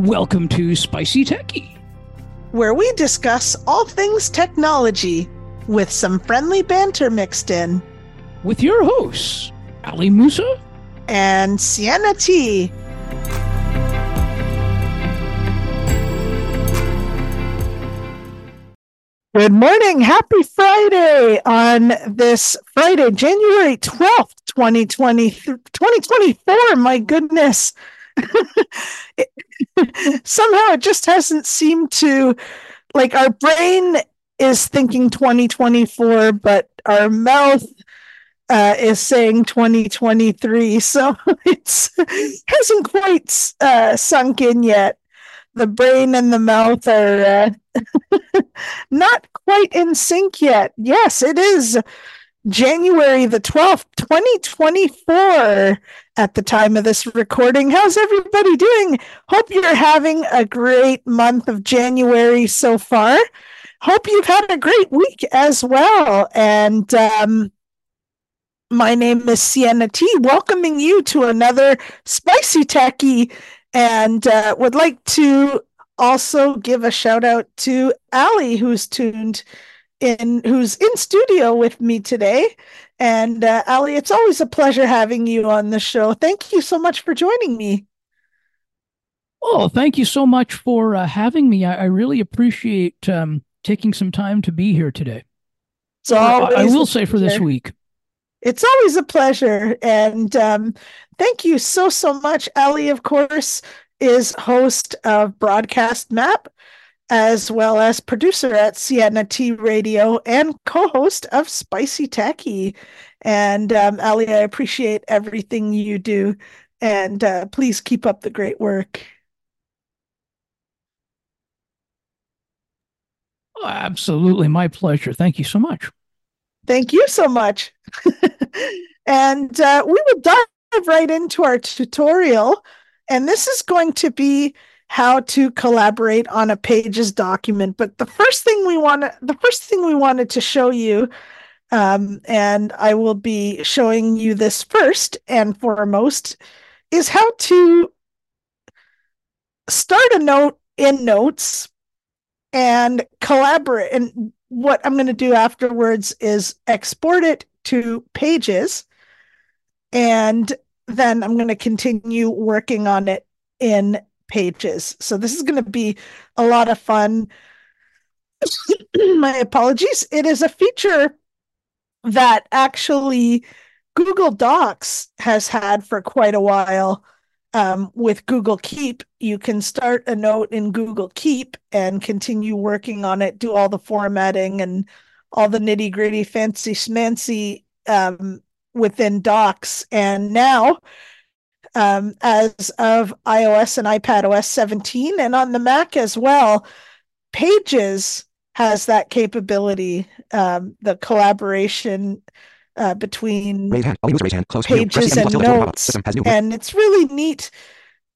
Welcome to Spicy Techy, where we discuss all things technology with some friendly banter mixed in. With your hosts, Ali Musa and Siena T. Good morning. Happy Friday on this Friday, January 12th, 2020, 2024. My goodness. it, somehow it just hasn't seemed to, like, our brain is thinking 2024, but our mouth uh, is saying 2023. So it's hasn't quite uh, sunk in yet. The brain and the mouth are uh, not quite in sync yet. Yes, it is January the 12th, 2024 at the time of this recording. How's everybody doing? Hope you're having a great month of January so far. Hope you've had a great week as well. And um, my name is Siena T, welcoming you to another Spicy Techy, and uh, would like to also give a shout out to Ali, who's tuned in, who's in studio with me today. And uh, Ali, it's always a pleasure having you on the show. Thank you so much for joining me. Oh, thank you so much for uh, having me. I, I really appreciate um, taking some time to be here today. So I, I will say for this week. It's always a pleasure. And um, thank you so, so much. Ali, of course, is host of Broadcast Map, as well as producer at Siena T Radio and co host of Spicy Techy. And um, Ali, I appreciate everything you do. And uh, please keep up the great work. Oh, absolutely. My pleasure. Thank you so much. Thank you so much. and uh, we will dive right into our tutorial. And this is going to be how to collaborate on a pages document. But the first thing we want the first thing we wanted to show you, um, and I will be showing you this first and foremost, is how to start a note in Notes and collaborate and what I'm going to do afterwards is export it to pages and then I'm going to continue working on it in pages. So this is going to be a lot of fun. My apologies. It is a feature that actually Google Docs has had for quite a while um, with Google Keep, you can start a note in Google Keep and continue working on it, do all the formatting and all the nitty gritty, fancy schmancy um, within Docs. And now, um, as of iOS and iPadOS 17 and on the Mac as well, Pages has that capability, um, the collaboration uh, between hand. hand. pages and notes. And it's really neat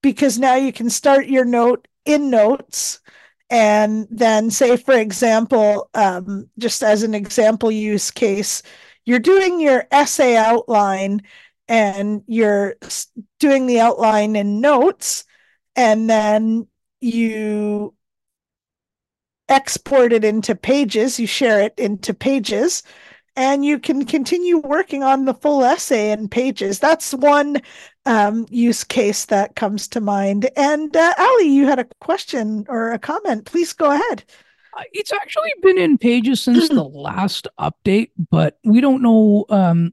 because now you can start your note in notes and then say for example um, just as an example use case you're doing your essay outline and you're doing the outline in notes and then you export it into pages you share it into pages and you can continue working on the full essay in pages. That's one um, use case that comes to mind. And uh, Ali, you had a question or a comment. Please go ahead. Uh, it's actually been in pages since the last update, but we don't know. Um,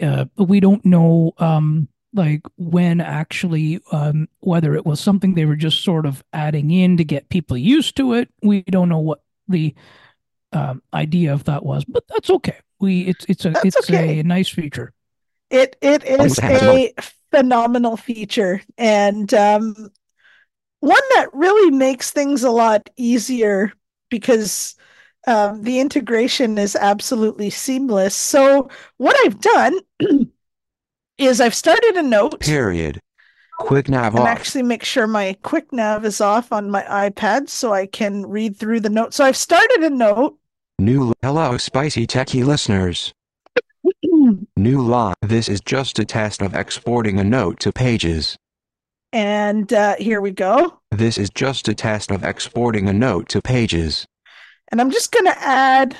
uh, we don't know um, like when actually um, whether it was something they were just sort of adding in to get people used to it. We don't know what the um, idea of that was, but that's okay we it's it's a That's it's okay. a nice feature. It it is a phenomenal feature and um, one that really makes things a lot easier because um, the integration is absolutely seamless. So what I've done is I've started a note. Period. Quick nav and off. actually make sure my quick nav is off on my iPad so I can read through the note. So I've started a note New Hello Spicy Techie listeners. New law This is just a test of exporting a note to pages. And uh, here we go. This is just a test of exporting a note to Pages. And I'm just going to add,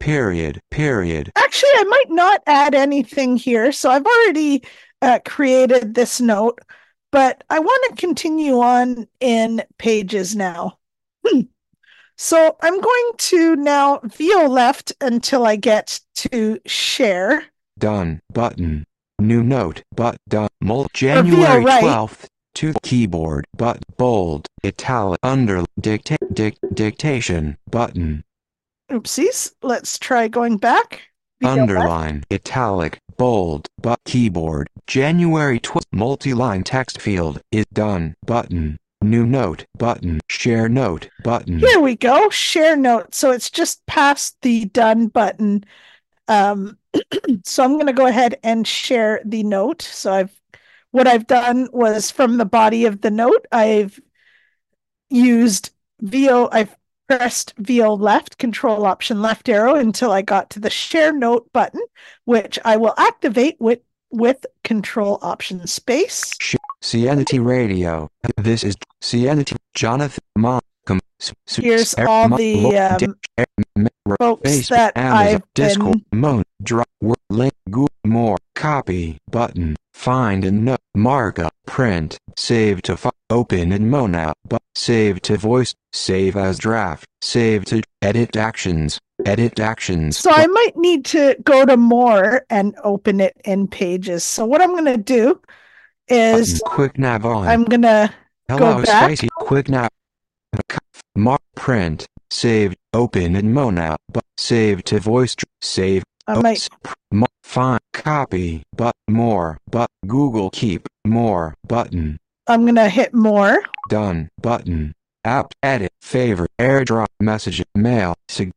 Period. Period. actually, I might not add anything here. So I've already uh, created this note, but I want to continue on in pages now. Hmm. So I'm going to now VO left until I get to share. Done. Button. New note. But done. Mul- January right. 12th. To keyboard. But bold. Italic. Under. Dic- dictation. Button. Oopsies. Let's try going back. Underline. Italic. Bold. But keyboard. January 12th. Multi-line text field. Is done. Button. New note. Button. Share note. Button. Here we go. Share note. So it's just past the done button. Um, so I'm going to go ahead and share the note. So I've what I've done was from the body of the note, I've used VO, I've pressed VO left, control option left arrow until I got to the share note button, which I will activate with with control option space. Cianity Radio. This is Cianity. Jonathan S- Here's Er- all the, um, folks that I've Discord, Moan, Drop, Link, More, Copy, Button, Find and Note, Markup, Print, Save to File, Open in Mona, but Save to Voice, Save as Draft, Save to Edit Actions, Edit Actions. So I might need to go to more and open it in pages. So what I'm going to do Button, is Quick Nav on. I'm going to Hello, back. Spicy. Quick now. Mark print. Save. Open in Mona. But save to voice. Save. I might find. Copy. But more. But Google Keep. More. Button. I'm going to hit more. Done. Button. App. Edit. Favorite. AirDrop. Message. Mail. Sig.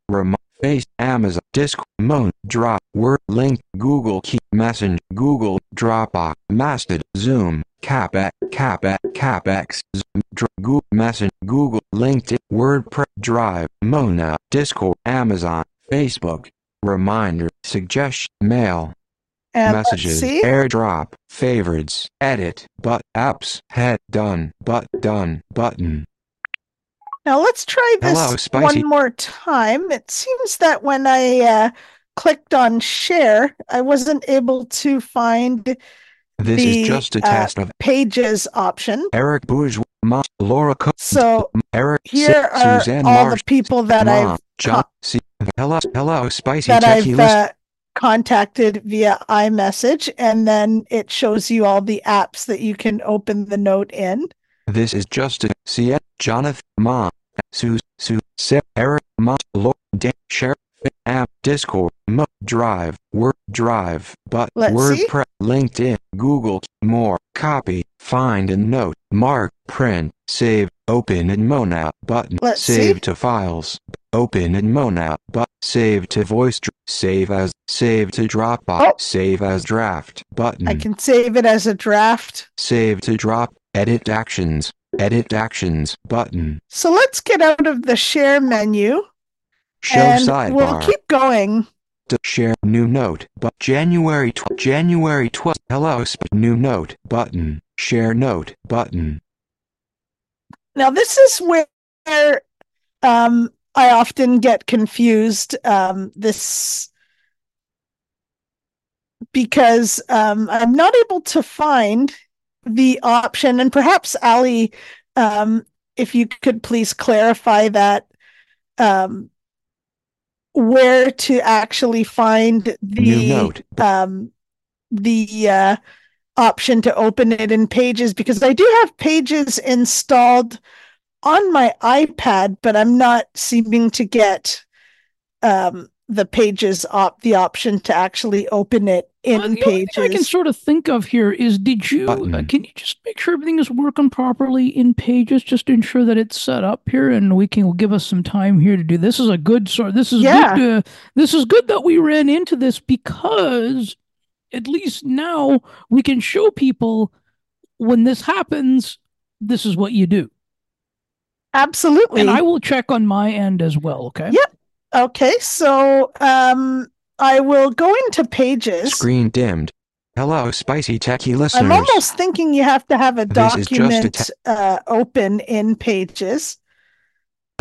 Face. Amazon. Discord. Moan. Drop. Word. Link. Google Keep. Message. Google. Dropbox. Mastodon. Zoom. CapX. CapX. CapX. Zoom. Google Message. Google. LinkedIn. WordPress. Drive. Mona. Discord. Amazon. Facebook. Reminder. Suggestion. Mail. And Messages. see. AirDrop. Favorites. Edit. But. Apps. Head. Done. But. Done. Button. Now let's try this Hello, one more time. It seems that when I uh, clicked on share, I wasn't able to find This The, is just a uh, test of pages option. Eric Bourgeois, Ma- Laura Cook, So Eric, here Su- are Suzanne all Marsh, the people that Mom, I've John, C- hello, hello, spicy that techie I've uh, contacted via iMessage, and then it shows you all the apps that you can open the note in. This is just a C. Jonathan, Ma, Sue, Sue, Sarah, Eric, Mom, Laura, Dan, Share, App, Discord, Mo, Drive, Word, Drive, but Let's see. WordPress, LinkedIn, Google, more, copy, find and note, mark, print, save, open and Mona button, Let's save see. to files, open and Mona but save to voice, save as, save to Dropbox, Oh. save as draft button. I can save it as a draft. Save to drop. Edit actions. Edit actions button. So let's get out of the share menu Show and sidebar. we'll keep going. to share new note. But January tw- January 12th. Hello. Sp- new note button. Share note button. Now, this is where um, I often get confused. Um, this because um, I'm not able to find the option, and perhaps Ali, um, if you could please clarify that um, where to actually find the note. um, the uh, option to open it in Pages because I do have Pages installed on my iPad, but I'm not seeming to get um, the Pages op the option to actually open it in Uh, the only thing I can sort of think of here is did you uh, can you just make sure everything is working properly in pages just to ensure that it's set up here and we can give us some time here to do this? Is a good sort this is Yeah. good uh, this is good that we ran into this because at least now we can show people when this happens this is what you do Absolutely. and I will check on my end as well okay Yeah. Okay, so um, I will go into Pages. Screen dimmed. Hello, spicy techie listeners. I'm almost thinking you have to have a This a document te- uh, open in Pages.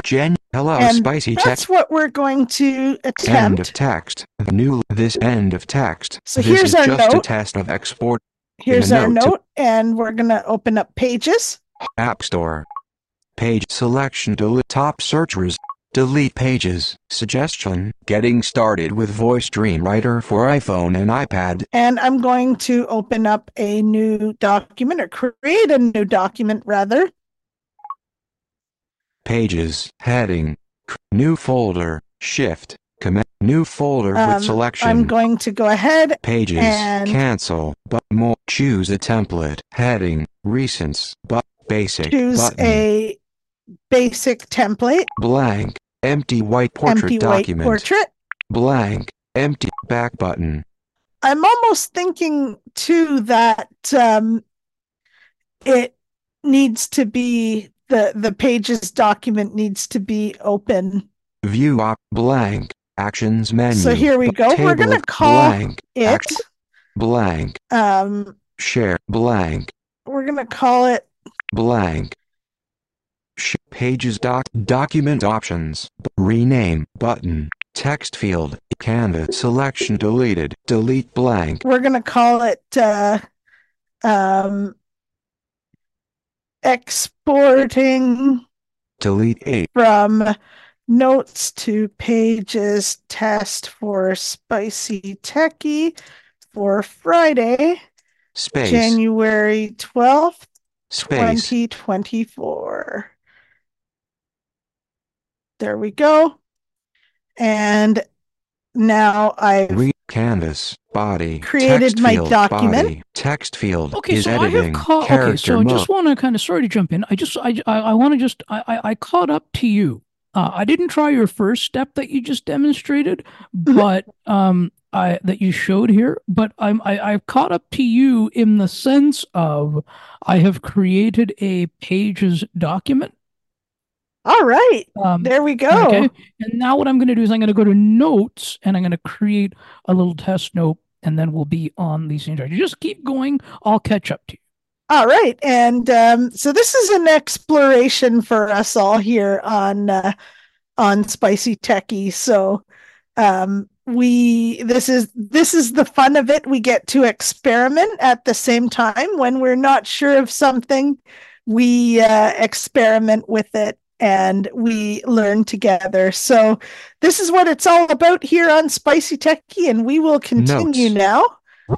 Jen. Hello, and spicy text. That's what we're going to attempt. End of text. New. This end of text. So this here's is our just a test of export Here's our note note, and we're going to open up Pages. App Store. Page selection delete top searchers. Delete pages. Suggestion Getting started with Voice Dream Writer for iPhone and iPad. And I'm going to open up a new document or create a new document rather. Pages. Heading. New folder. Shift. Command. New folder Um, with selection. I'm going to go ahead. Pages. and- Cancel. But more. Choose a template. Heading. Recents. But basic. choose button. a basic template, blank. Empty white portrait empty white document. portrait. Blank. Empty back button. I'm almost thinking too that um, it needs to be the the pages document needs to be open. View op blank. Actions menu. So here we go. We're gonna call blank. It blank. um, Share blank. we're gonna call it blank. Sh- pages doc document options rename button text field canvas selection deleted delete blank we're gonna call it uh, um, exporting delete 8 from notes to pages test for spicy techie for Friday, space January 12th, space 2024. There we go. And now I've read canvas body Created text my field, document. body, text field Okay, is so I have caught. character Okay, so I just want to kind of sorry to jump in. I just I I, I want to just I, I I caught up to you. Uh, I didn't try your first step that you just demonstrated, Mm-hmm. but um I that you showed here. But I'm I I've caught up to you in the sense of I have created a pages document. All right. Um, There we go. Okay. And now what I'm going to do is I'm going to go to notes and I'm going to create a little test note and then we'll be on the these instructions. Just keep going. I'll catch up to you. All right. And um, so this is an exploration for us all here on uh, on Spicy Techy. So um, we this is this is the fun of it. We get to experiment at the same time when we're not sure of something. We uh, experiment with it and we learn together. So this is what it's all about here on Spicy Techy, and we will continue Notes. now.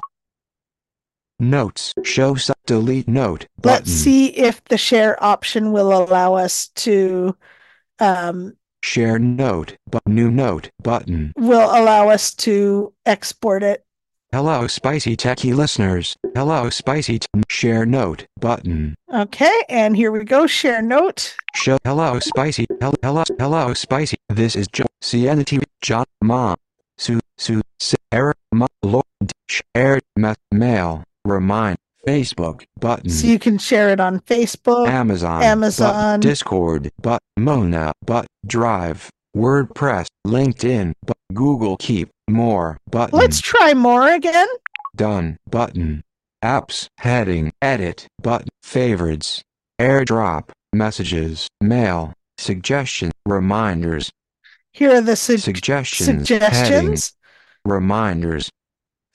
notes show su- delete note button Let's see if the share option will allow us to um, share note but new note button will allow us to export it. Hello, spicy techie listeners. Hello, spicy share note button. Okay, and here we go. Share note. Show hello, spicy. Hello, hello, hello, spicy. This is Joe. Cianity, John, Mom, Sue, Sue, Sarah, Ma, Lord, share, ma- mail, remind, Facebook button. So you can share it on Facebook. Amazon, Amazon. but Discord, but Mona, but Drive, WordPress, LinkedIn, but Google Keep, more button. Let's try more again. Done. Button. Apps. Heading. Edit. Button. Favorites. Airdrop. Messages. Mail. Suggestion. Reminders. Here are the su- suggestions. heading. Suggestions. reminders.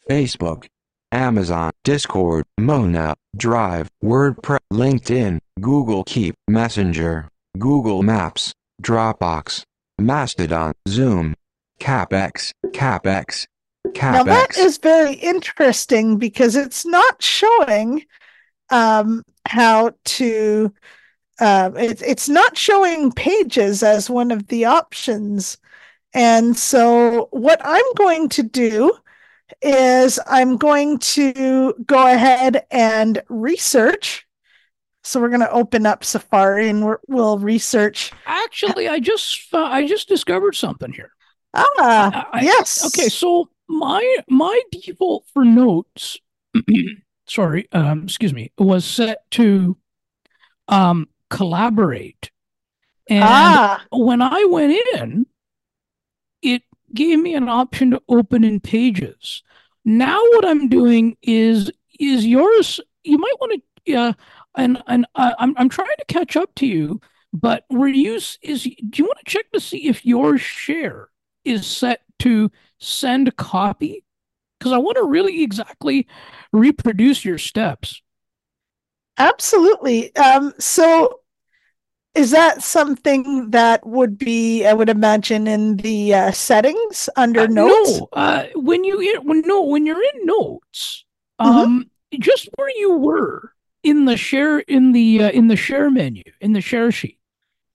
Facebook. Amazon. Discord. Mona. Drive. WordPress. LinkedIn. Google Keep. Messenger. Google Maps. Dropbox. Mastodon. Zoom CapEx CapEx Now that CapEx is very interesting because it's not showing um, how to. Um, it, it's not showing pages as one of the options, and so what I'm going to do is I'm going to go ahead and research. So we're going to open up Safari and we're, we'll research. Actually, I just uh, I just discovered something here. Ah, I- yes. Okay, so my my default for notes, sorry, um, excuse me, was set to um collaborate. And ah, when I went in, it gave me an option to open in pages. Now what I'm doing is is yours. You might want to, uh, and and uh, I'm I'm trying to catch up to you, but were you is do you want to check to see if your share is set to send copy? Because I want to really exactly reproduce your steps. Absolutely. Um, so is that something that would be, I would imagine, in the uh, settings under Uh, notes? No, uh, when you in- no when you're in notes, Mhm. um, just where you were in the share in the uh, in the share menu in the share sheet.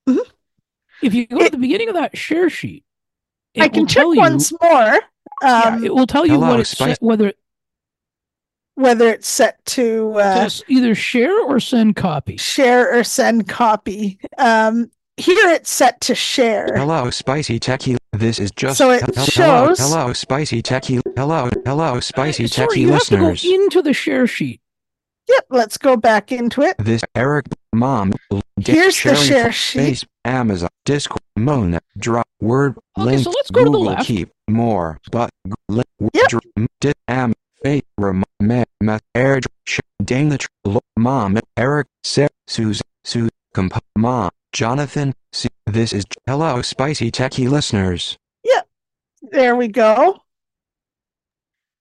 Mhm. If you go It- to the beginning of that share sheet, I can check you. once more yeah, um, it will tell you Hello, what it's Spice. set, whether it whether it's set to uh, either share or send copy. share or send copy. Um, here it's set to share. Hello, spicy techie. This is just So it hel- hello, shows- hello, spicy techie. Hello, hello, spicy Uh, Sorry, techie you have to go listeners. into the share sheet. Yep, let's go back into it. This Eric Mom. Here's the sharing share sheet. Face, Amazon, Discord, Mona, Drop, Word, Okay, Link, so let's go to the Google left. Keep, More, but, g- link, w- Yep. dr- m- di- am, Face, Rem, me, me, air, dr- sh- Dana, tr- lo- Mom, Eric, Sarah, Susan, Sue, Comp, Mom, Jonathan, C- this is, hello, spicy techie listeners. Yeah. There we go.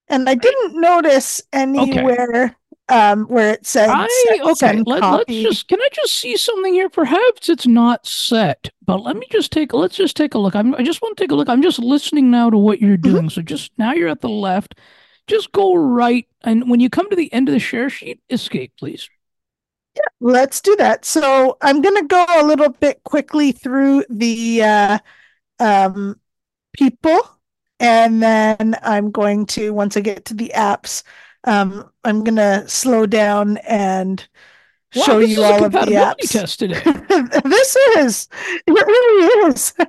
And I didn't notice anywhere um, where it says I okay. Let, let's just can I just see something here? Perhaps it's not set, but let me just take. Let's just take a look. I'm, I just want to take a look. I'm just listening now to what you're Mm-hmm. doing. So just now you're at the left. Just go right, and when you come to the end of the share sheet, escape, please. Yeah, let's do that. So I'm going to go a little bit quickly through the uh, um, people, and then I'm going to, once I get to the apps, um, I'm going to slow down and Wow, show you all of the apps. test today. this is, it really is.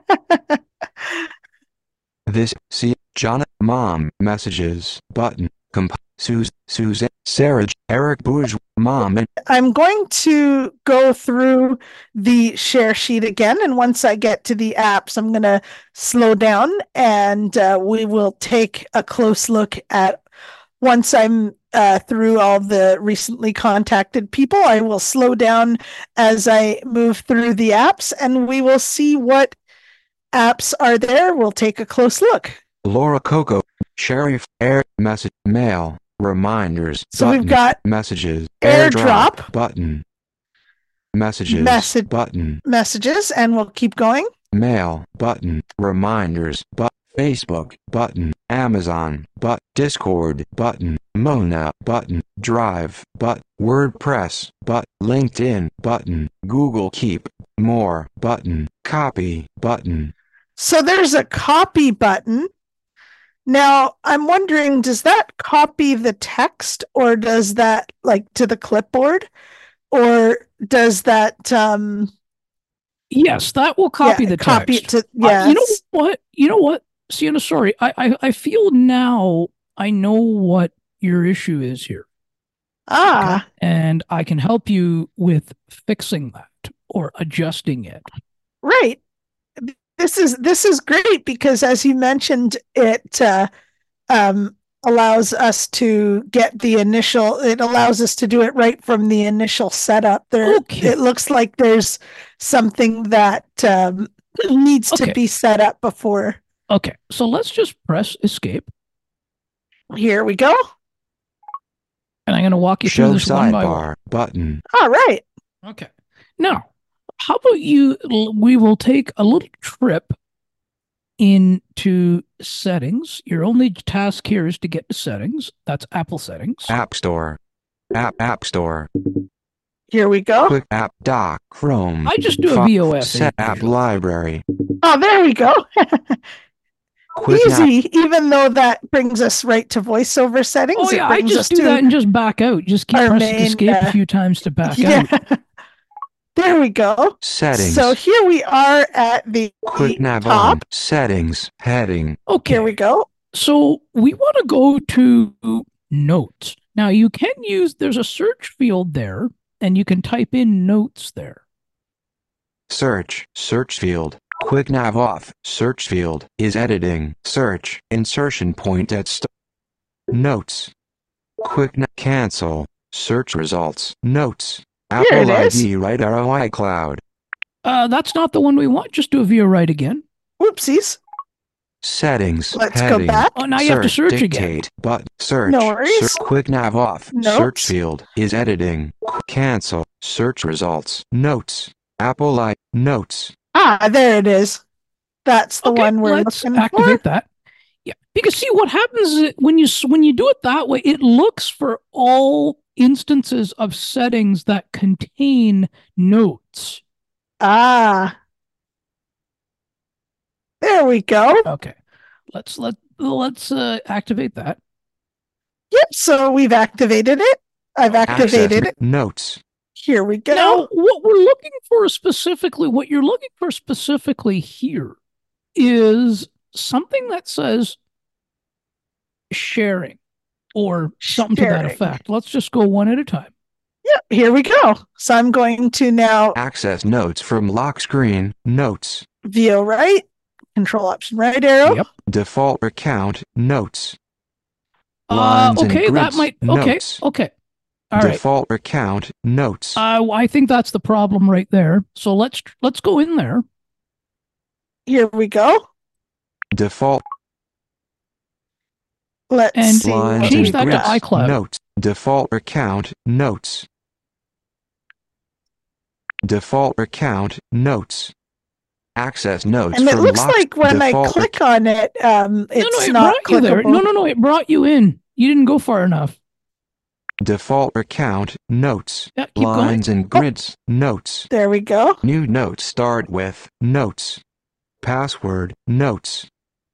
This, see, John, Mom, Messages, Button, Comp, Suze, Susan, Sarah, Eric Bourge, Mom, and I'm going to go through the share sheet again. And once I get to the apps, I'm going to slow down and uh, we will take a close look at once I'm uh, through all the recently contacted people. I will slow down as I move through the apps and we will see what apps are there. We'll take a close look. Laura Coco, Sheriff, Air, Message, Mail, Reminders, So we've got Messages, AirDrop. button, Messages, Message- button, messages and we'll keep going. Mail, button, Reminders, but, Facebook, button, Amazon, but, Discord, button, Mona, button, Drive, but, WordPress, but, LinkedIn, button, Google Keep, More, button, Copy, button, So there's a copy button. Now, I'm wondering, does that copy the text or does that like to the clipboard? Or does that um yes, that will copy yeah, the copy text. it to Uh, you know what? You know what, Siena? Sorry, I, I I feel now. I know what your issue is here. ah, and I can help you with fixing that or adjusting it. right. This is this is great because as you mentioned, it uh um allows us to get the initial it allows us to do it right from the initial setup there Okay. it looks like there's something that um, needs Okay. to be set up before Okay, so let's just press escape, here we go and I'm going to walk you through Show this one by one. Sidebar, button, all right Okay. Now, how about you? We will take a little trip into settings. Your only task here is to get to settings. That's Apple settings. App Store, App App Store, here we go Quick App doc Chrome, I just do a Fi- VOS. Set App. Library, oh there we go Quick App easy even though that brings us right to voiceover settings Oh it yeah, I just do that and just back out. Just keep pressing main, escape uh, a few times to back yeah. out. there we go. Settings, so here we are at the Quick Nav on, top. Settings, Heading, Okay. here we go. So we want to go to notes. Now you can use there's a search field there and you can type in notes there. Search, Search Field, Quick Nav off, Search Field, is editing, Search, Insertion point at st- Notes. Quick n- cancel. Search results. Notes. Apple. ID right arrow iCloud. Uh, that's not the one we want. Just do a VO right again. Whoopsies. Settings. Let's go back. Oh, now you have to search again. But search. No worries. Search, quick nav off. Notes. Search field is editing. Cancel. Search results. Notes. Apple I notes. Ah, there it is. That's the okay, one we're let's looking activate for. that. Yeah, because see what happens when you when you do it that way, it looks for all instances of settings that contain notes. Ah. There we go. Okay, let's let let's uh, activate that. Yep. So we've activated it. I've activated Access it. Notes. Here we go. Now, what we're looking for specifically, what you're looking for specifically here is something that says sharing or something to that effect. Let's just go one at a time. Yep. Here we go. So I'm going to now Access notes from lock screen. Notes. VO right, control option right arrow. Yep. Default account. Notes. Uh, Lines and okay, that might. Okay, notes. okay. All right. Default account. Notes. Uh, I think that's the problem right there. So let's let's go in there. Here we go. Default Let's And see. change that to iCloud. Notes. Default account. Notes. Default account. Notes. Access notes And it looks locked like when I default click on it, um, it's no, no, it not brought you there. No, no, no, it brought you in. You didn't go far enough. Default account. Notes. Yeah, keep going. Lines and oh. grids. Notes. There we go. New notes start with notes. Password notes.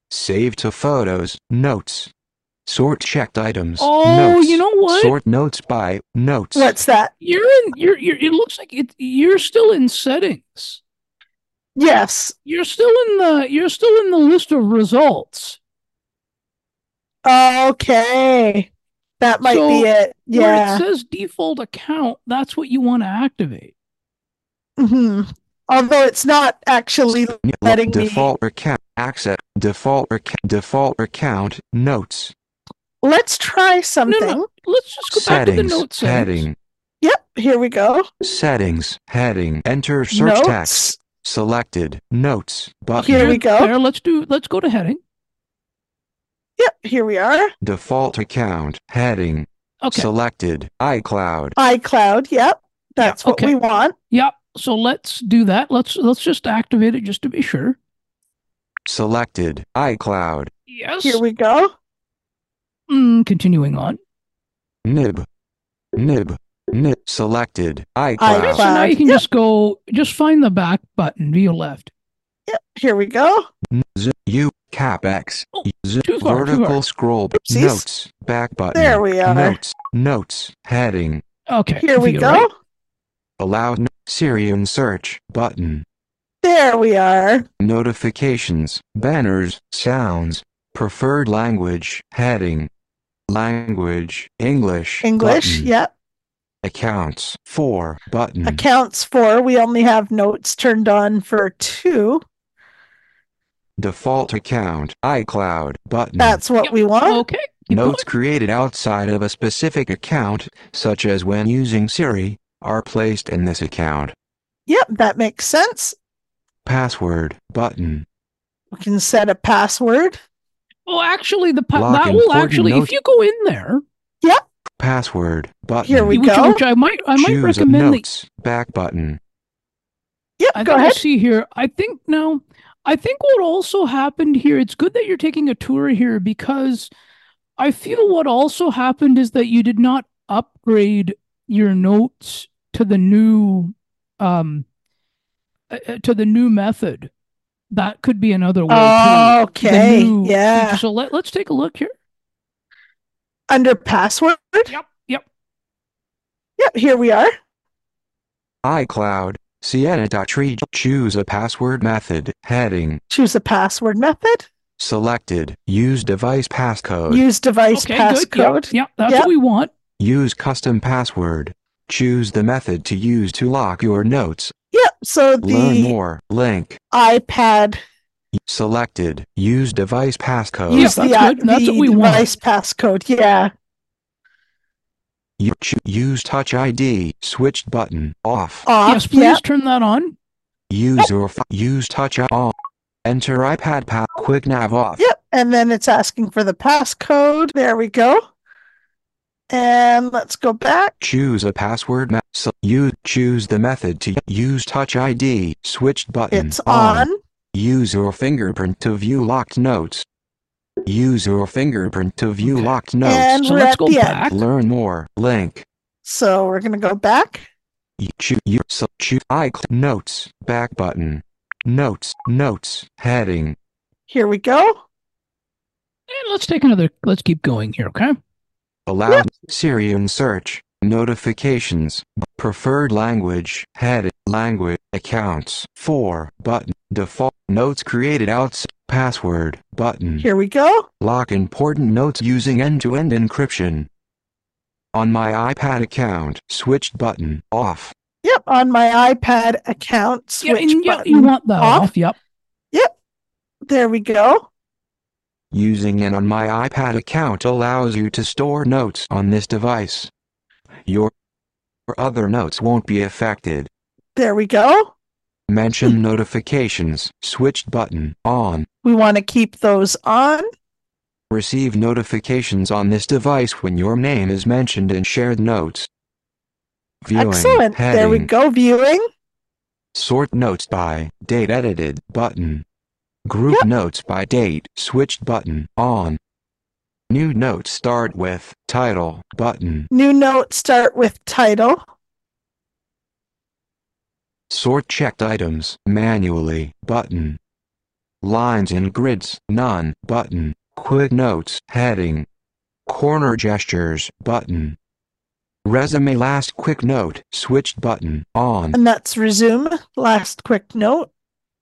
Save to photos notes. Sort checked items. Oh, notes. you know what? Sort notes by notes. What's that? You're in. You're. You're. It looks like it. You're still in settings. Yes. You're still in the. You're still in the list of results. Okay. That might So, be it. Where Yeah. it says default account, that's what you want to activate. hmm Although it's not actually N- letting me- default account access default account default account notes Let's try something. no. no. Let's just go back to the settings note settings. heading Yep, here we go. settings heading enter search Notes. text selected notes button Here we go. There. Let's do. Let's go to heading. Yep, here we are. default account heading Okay. selected iCloud iCloud. Yep. That's what okay. we want. Yep. So let's do that. Let's let's just activate it just to be sure. selected iCloud Yes. Here we go. Mm, continuing on. nib nib nib selected Okay, iCloud so now you can Yep. just go. Just find the back button VO left. Yep, here we go. Z- U cap X Oh, Z- far, vertical scroll Oopsies. notes back button There we are. notes notes heading Okay. Here we go. right. allow n- Siri and search button There we are. notifications banners sounds preferred language heading language English English. button. Yep. accounts for button Accounts for. We only have notes turned on for two. Default account iCloud button That's what Yep. we want. Okay. keep Notes going. created outside of a specific account, such as when using Siri, are placed in this account. Yep, that makes sense. Password button. We can set a password. Well, actually, the pa- Lock that will important actually, if you go in there, Yep. Password button. Here we which, go. which I might, I might Choose recommend that notes back button. Yep, I go I ahead. see here. I think no. I think what also happened here. It's good that you're taking a tour here because I feel what also happened is that you did not upgrade your notes to the new, um, uh, uh, to the new method. That could be another way. too. Okay, new- yeah. So let let's take a look here. Under password. Yep. Yep. Yep, here we are. iCloud. Sienna.tree. Choose a password method. Heading. Choose a password method. Selected. Use device passcode. Use device Okay. Good. passcode. Yep. Yep. That's Yep. what we want. Use custom password. Choose the method to use to lock your notes. Yep. So Learn more. Link. iPad Selected. Use device passcode. Yeah, Use that's the, good. That's the what we want. device passcode. Yeah. You cho- use Touch ID. Switched button. Off. Off. yes, please yeah. turn that on. Use or f- use Touch I- on. Enter iPad pass. Quick nav off. Yep. And then it's asking for the passcode. There we go. And let's go back. Choose a password. Me- so use choose the method to use Touch ID. Switched button. It's on. Use your fingerprint to view locked notes. Use your fingerprint to view Okay. locked notes. And So let's go the end. back. Learn more. Link. So we're going to go back. You choose your so choose iCloud notes. Back button. Notes. Notes. Heading. Here we go. And let's take another. Let's keep going here. Okay. Allow Siri and search. Notifications. Preferred language. Heading. Language. Accounts. 4. Button. Default. Notes created outside. Password. Button. Here we go. Lock important notes using end-to-end encryption. On my iPad account. Switched button. Off. Yep. On my iPad account, Yeah, switch yeah, button. you want that off. off. Yep. There we go. Using an on my iPad account allows you to store notes on this device. Your other notes won't be affected. There we go. Mention notifications, switched button, on. We want to keep those on. Receive notifications on this device when your name is mentioned in shared notes. Viewing, Excellent. There we go. Viewing. Sort notes by date edited button. Group Yep. notes by date switched button on. New notes start with title button. New note start with title. Sort checked items manually button. Lines and grids none button. Quick notes heading. Corner gestures button. Resume last quick note switched button on. And that's resume. Last quick note.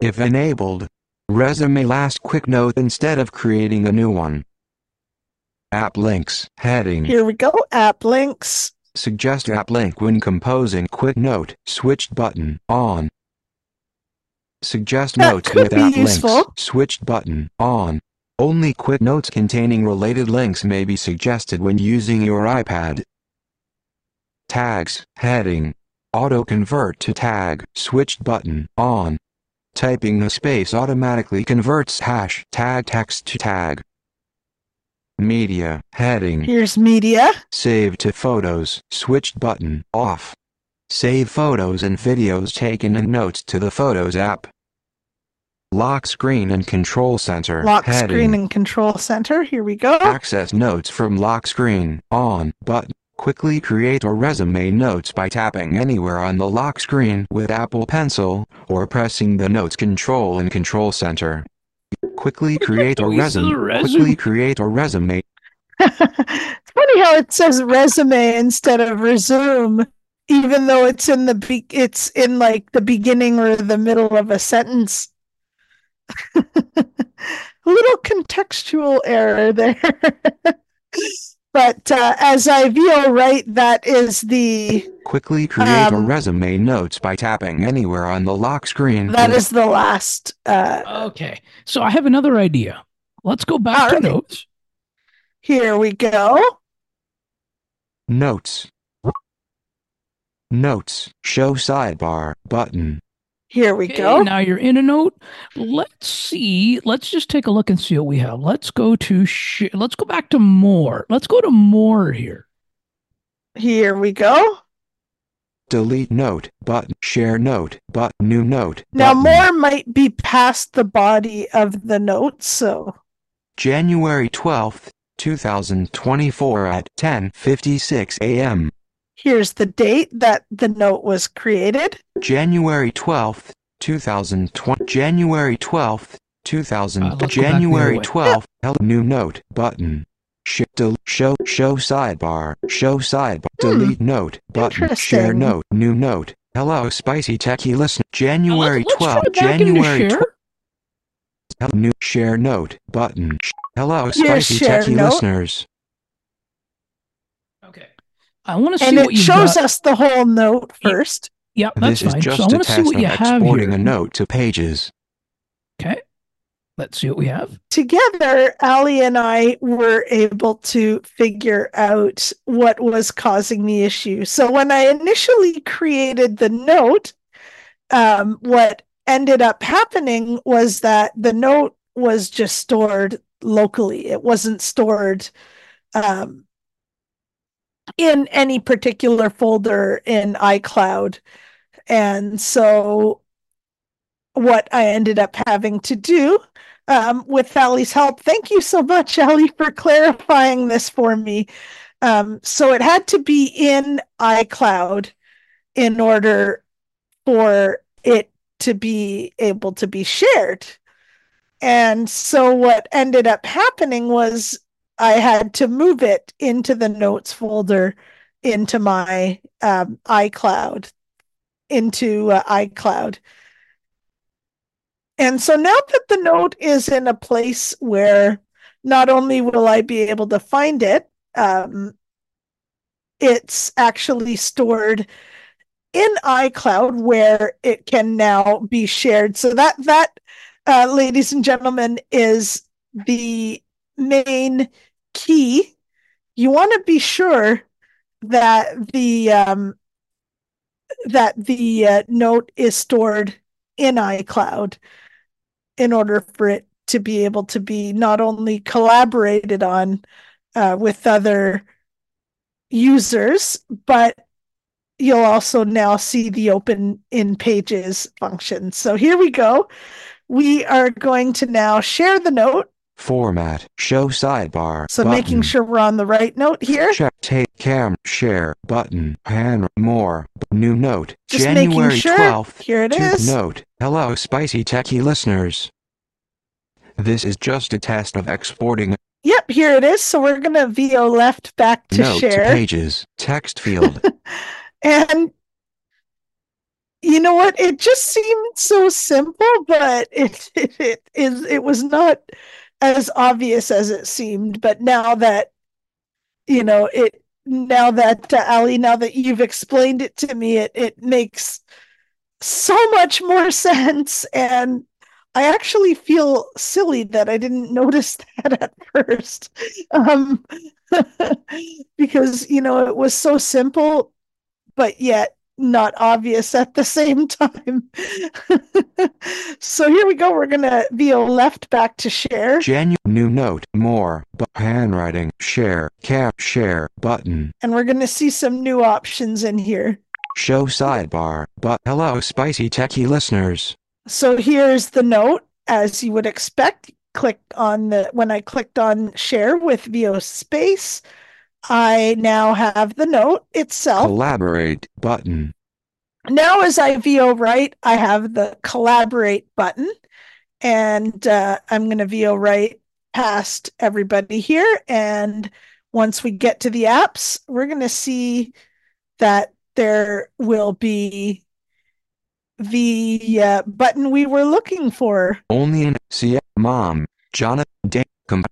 If enabled, resume last quick note instead of creating a new one. App links, heading, Here we go. App links. suggest app link when composing quick note, switched button, on. Suggest That notes could with be app useful. links, switched button, on. Only quick notes containing related links may be suggested when using your iPad. Tags, heading, auto convert to tag, switched button, on. Typing a space automatically converts hash tag text to tag. Media, heading, Here's media. save to photos, switched button, off. Save photos and videos taken and notes to the Photos app. Lock screen and control center, Lock heading, screen and control center. Here we go. access notes from lock screen, on, button. Quickly create or resume notes by tapping anywhere on the lock screen with Apple Pencil, or pressing the Notes control in Control Center. Quickly create or resume. resume. Quickly create or resume. it's funny how it says resume instead of resume, even though it's in the be- it's in like the beginning or the middle of a sentence. a little contextual error there. but uh, as I view right, that is the Quickly create or Um, resume notes by tapping anywhere on the lock screen. That is the last. Uh, Okay. So I have another idea. Let's go back to Alright. notes. here we go. Notes. Notes. Show sidebar button. Here we Okay, go. now you're in a note. Let's see. Let's just take a look and see what we have. Let's go to sh- let's go back to more. Let's go to more here. Here we go. Delete note button. Share note but new note. Now button. more might be past the body of the note, so January 12th, 2024 at 10:56 a.m. here's the date that the note was created. January 12th, 2020 January 12th, 2000 Uh, let's go back the January other way. 12th held new note button Sh- del- show show sidebar show sidebar Hmm. delete note button share note new note hello spicy techie listener January let's, let's 12th January share. 12th new share note button hello spicy share techie note. listeners Okay. I want to see And what it you shows got. us the whole note first. Yep, that's this is fine. just so I a want to see what you have exporting here. a note to pages Okay. Let's see what we have. together, Ali and I were able to figure out what was causing the issue. So when I initially created the note, um, what ended up happening was that the note was just stored locally. It wasn't stored um, in any particular folder in iCloud. And so what I ended up having to do um, with Ali's help. Thank you so much, Ali, for clarifying this for me. Um, so it had to be in iCloud in order for it to be able to be shared. And so what ended up happening was I had to move it into the notes folder into my um, iCloud, into uh, iCloud. And so now that the note is in a place where not only will I be able to find it, um, it's actually stored in iCloud where it can now be shared. So that that, uh, ladies and gentlemen, is the main key. You want to be sure that the um, that the uh, note is stored in iCloud in order for it to be able to be not only collaborated on uh, with other users, but you'll also now see the open in pages function. So here we go. We are going to now share the note. Format. Show sidebar. So button. making sure we're on the right note here. Check take cam share button pan more new note Just January sure. 12th Here it is. note hello spicy techy listeners this is just a test of exporting Yep, here it is. So we're going to VO left back to note share. to pages text field And you know what? It just seemed so simple, but it, it it is it was not as obvious as it seemed. But now that you know it, now that uh, Ali, now that you've explained it to me, it it makes so much more sense. And I actually feel silly that I didn't notice that at first, um, because you know it was so simple but yet not obvious at the same time. so here we go. We're gonna VO left back to share, Janu new note more but handwriting share cap share button and we're gonna see some new options in here. show sidebar but hello spicy techy listeners So here's the note, as you would expect. Click on the when I clicked on share with VO space, I now have the note itself. collaborate button now as I VO right, I have the collaborate button and uh, I'm going to VO right past everybody here. And once we get to the apps, we're going to see that there will be the uh, button we were looking for. Only in Sia, Mom, Jonathan, Dan,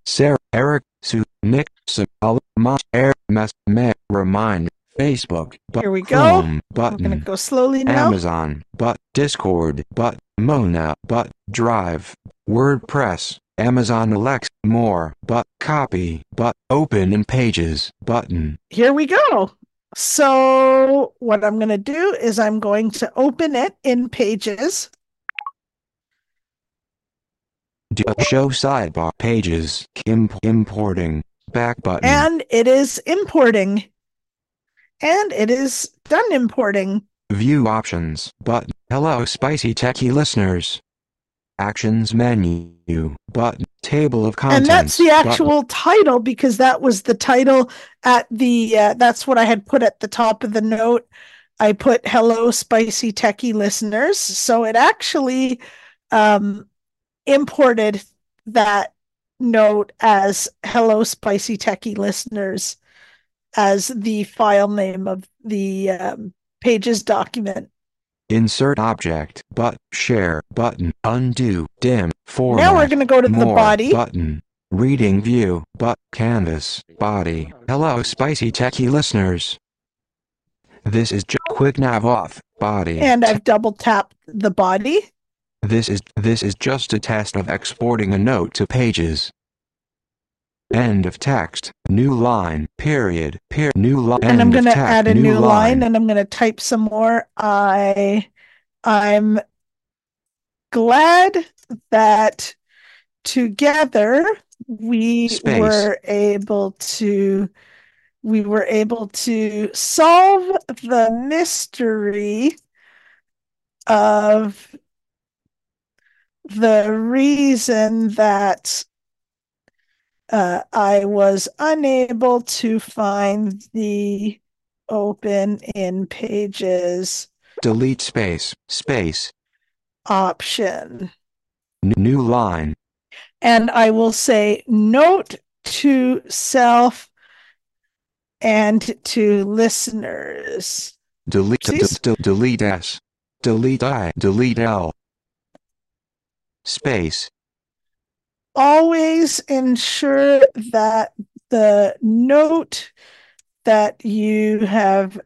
Sarah, Eric, Sue, Nick, Sabala, Mom, Air, Mess, Me, Remind, Facebook, but Here we go. Chrome, going to go slowly now. Amazon, but Discord, but Mona, but Drive, WordPress, Amazon Alexa, more, but. Copy, but. Open in Pages, button, Here we go. So what I'm going to do is I'm going to open it in Pages. do show sidebar, Pages, imp- importing, back button, and it is importing. And it is done importing. View options button. Hello, spicy techy listeners. Actions menu button. Table of contents. and that's the button. actual title because that was the title at the uh, that's what I had put at the top of the note. I put hello spicy techy listeners. So it actually um imported that note as hello spicy techy listeners as the file name of the um, pages document. Insert object. But share button. Undo. Dim. Format. now we're going to go to the body. button. Reading view. But canvas. Body. Hello, spicy techy listeners. This is just quick nav off. Body. and I've double tapped the body. This is this is just a test of exporting a note to pages. End of text. New line. Period. Per new line. and I'm going to add a new, line. and I'm going to type some more. I I'm glad that together we Space. were able to we were able to solve the mystery of the reason that uh, I was unable to find the open in pages Delete space. Space. option. New line. And I will say note to self and to listeners. Delete. d- Oopsies. d- delete S. Delete I. Delete L. Space. Always ensure that the note that you have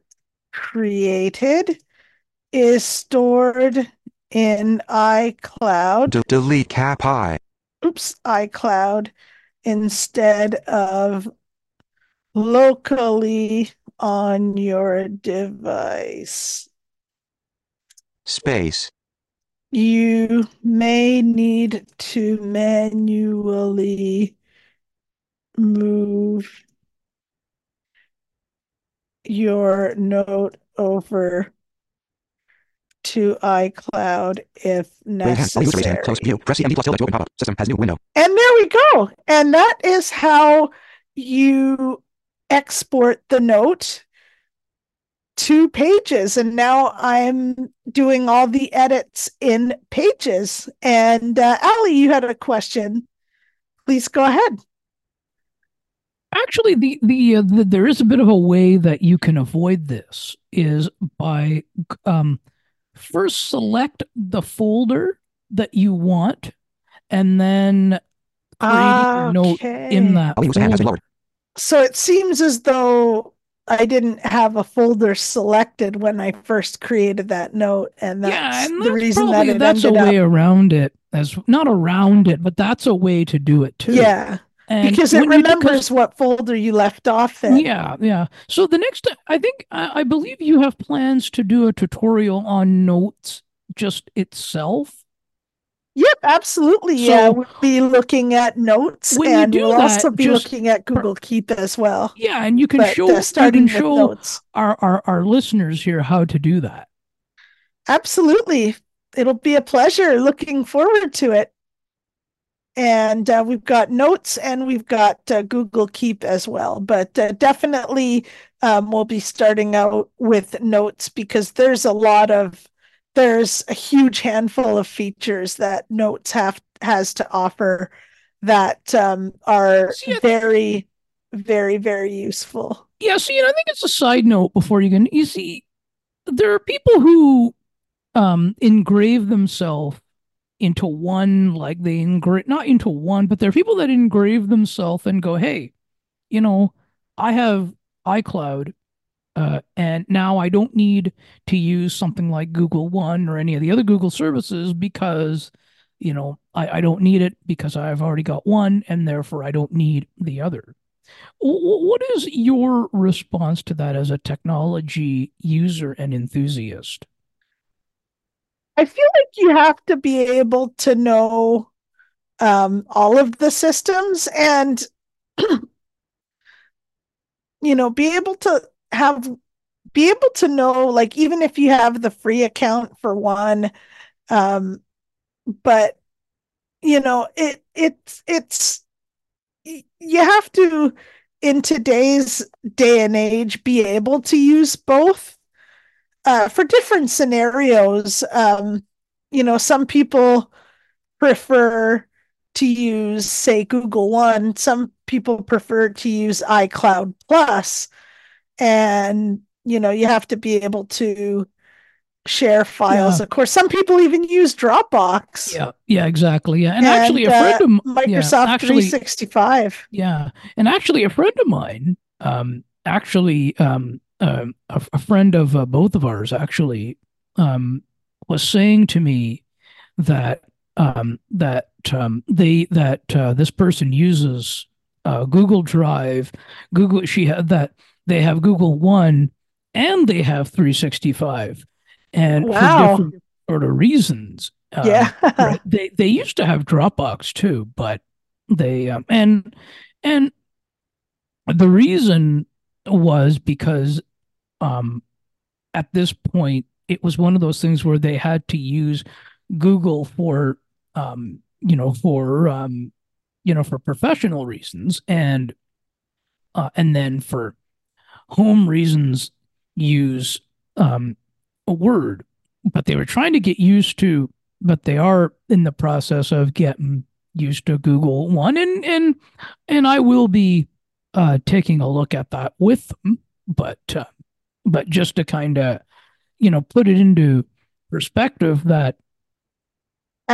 created is stored in iCloud. D- delete cap I. oops, iCloud instead of locally on your device. Space. You may need to manually move your note over to iCloud if Raise hand. All user raise hand. necessary. Close view. Press the MD plus tilde to open pop-up. System has new window. And there we go. And that is how you export the note to pages. And now I'm doing all the edits in pages. And uh, Ali, you had a question. Please go ahead. Actually, the the, uh, the there is a bit of a way that you can avoid this is by um, first select the folder that you want, and then creating your note in Okay. that Ali user hand has been folder. So it seems as though I didn't have a folder selected when I first created that note. And that's yeah, and the that's reason that probably it that's a way up. around it. As not around it, but that's a way to do it too. Yeah, and because it when you do- 'cause- remembers what folder you left off in. Yeah, yeah. So the next, I think, I, I believe you have plans to do a tutorial on notes just itself. Yep, absolutely. yeah, we'll be looking at notes, and we'll that, also be just looking at Google Keep as well. Yeah, and you can But show uh, you starting can show notes, our, our our listeners here how to do that. absolutely, it'll be a pleasure. Looking forward to it. And uh, we've got notes, and we've got uh, Google Keep as well. But uh, definitely, um, we'll be starting out with notes because there's a lot of there's a huge handful of features that notes have has to offer that um, are See, very very very useful Yeah, see, and I think it's a side note before you can. You see, there are people who um engrave themselves into one, like they engrave not into one, but there are people that engrave themselves and go, "Hey, you know, I have iCloud, uh, and now I don't need to use something like Google One or any of the other Google services because." You know, I, I don't need it because I've already got one, and therefore I don't need the other. Wh- What is your response to that as a technology user and enthusiast? i feel like you have to be able to know um, all of the systems and you know be able to have be able to know like even if you have the free account for one um but you know it it's it's you have to in today's day and age be able to use both uh for different scenarios. Um you know some people prefer to use say Google One. Some people prefer to use iCloud Plus and you know you have to be able to share files. Yeah. of course some people even use Dropbox. Yeah, yeah, exactly. Yeah, and, actually, a uh, friend of m- yeah, Microsoft actually, 365 yeah, and actually, a friend of mine, um, actually, um, um, a, a friend of uh, both of ours, actually, um, was saying to me that um, that um, they that uh, this person uses uh, Google Drive, Google she had that they have Google One and they have 365, and Wow. for different sort of reasons. Um, Yeah. They they used to have Dropbox too, but they um, and and the reason was because um at this point it was one of those things where they had to use Google for um you know for um you know for professional reasons and uh and then for home reasons use um a word but they were trying to get used to but they are in the process of getting used to Google One and and and I will be uh taking a look at that with them but uh, but just to kind of you know put it into perspective that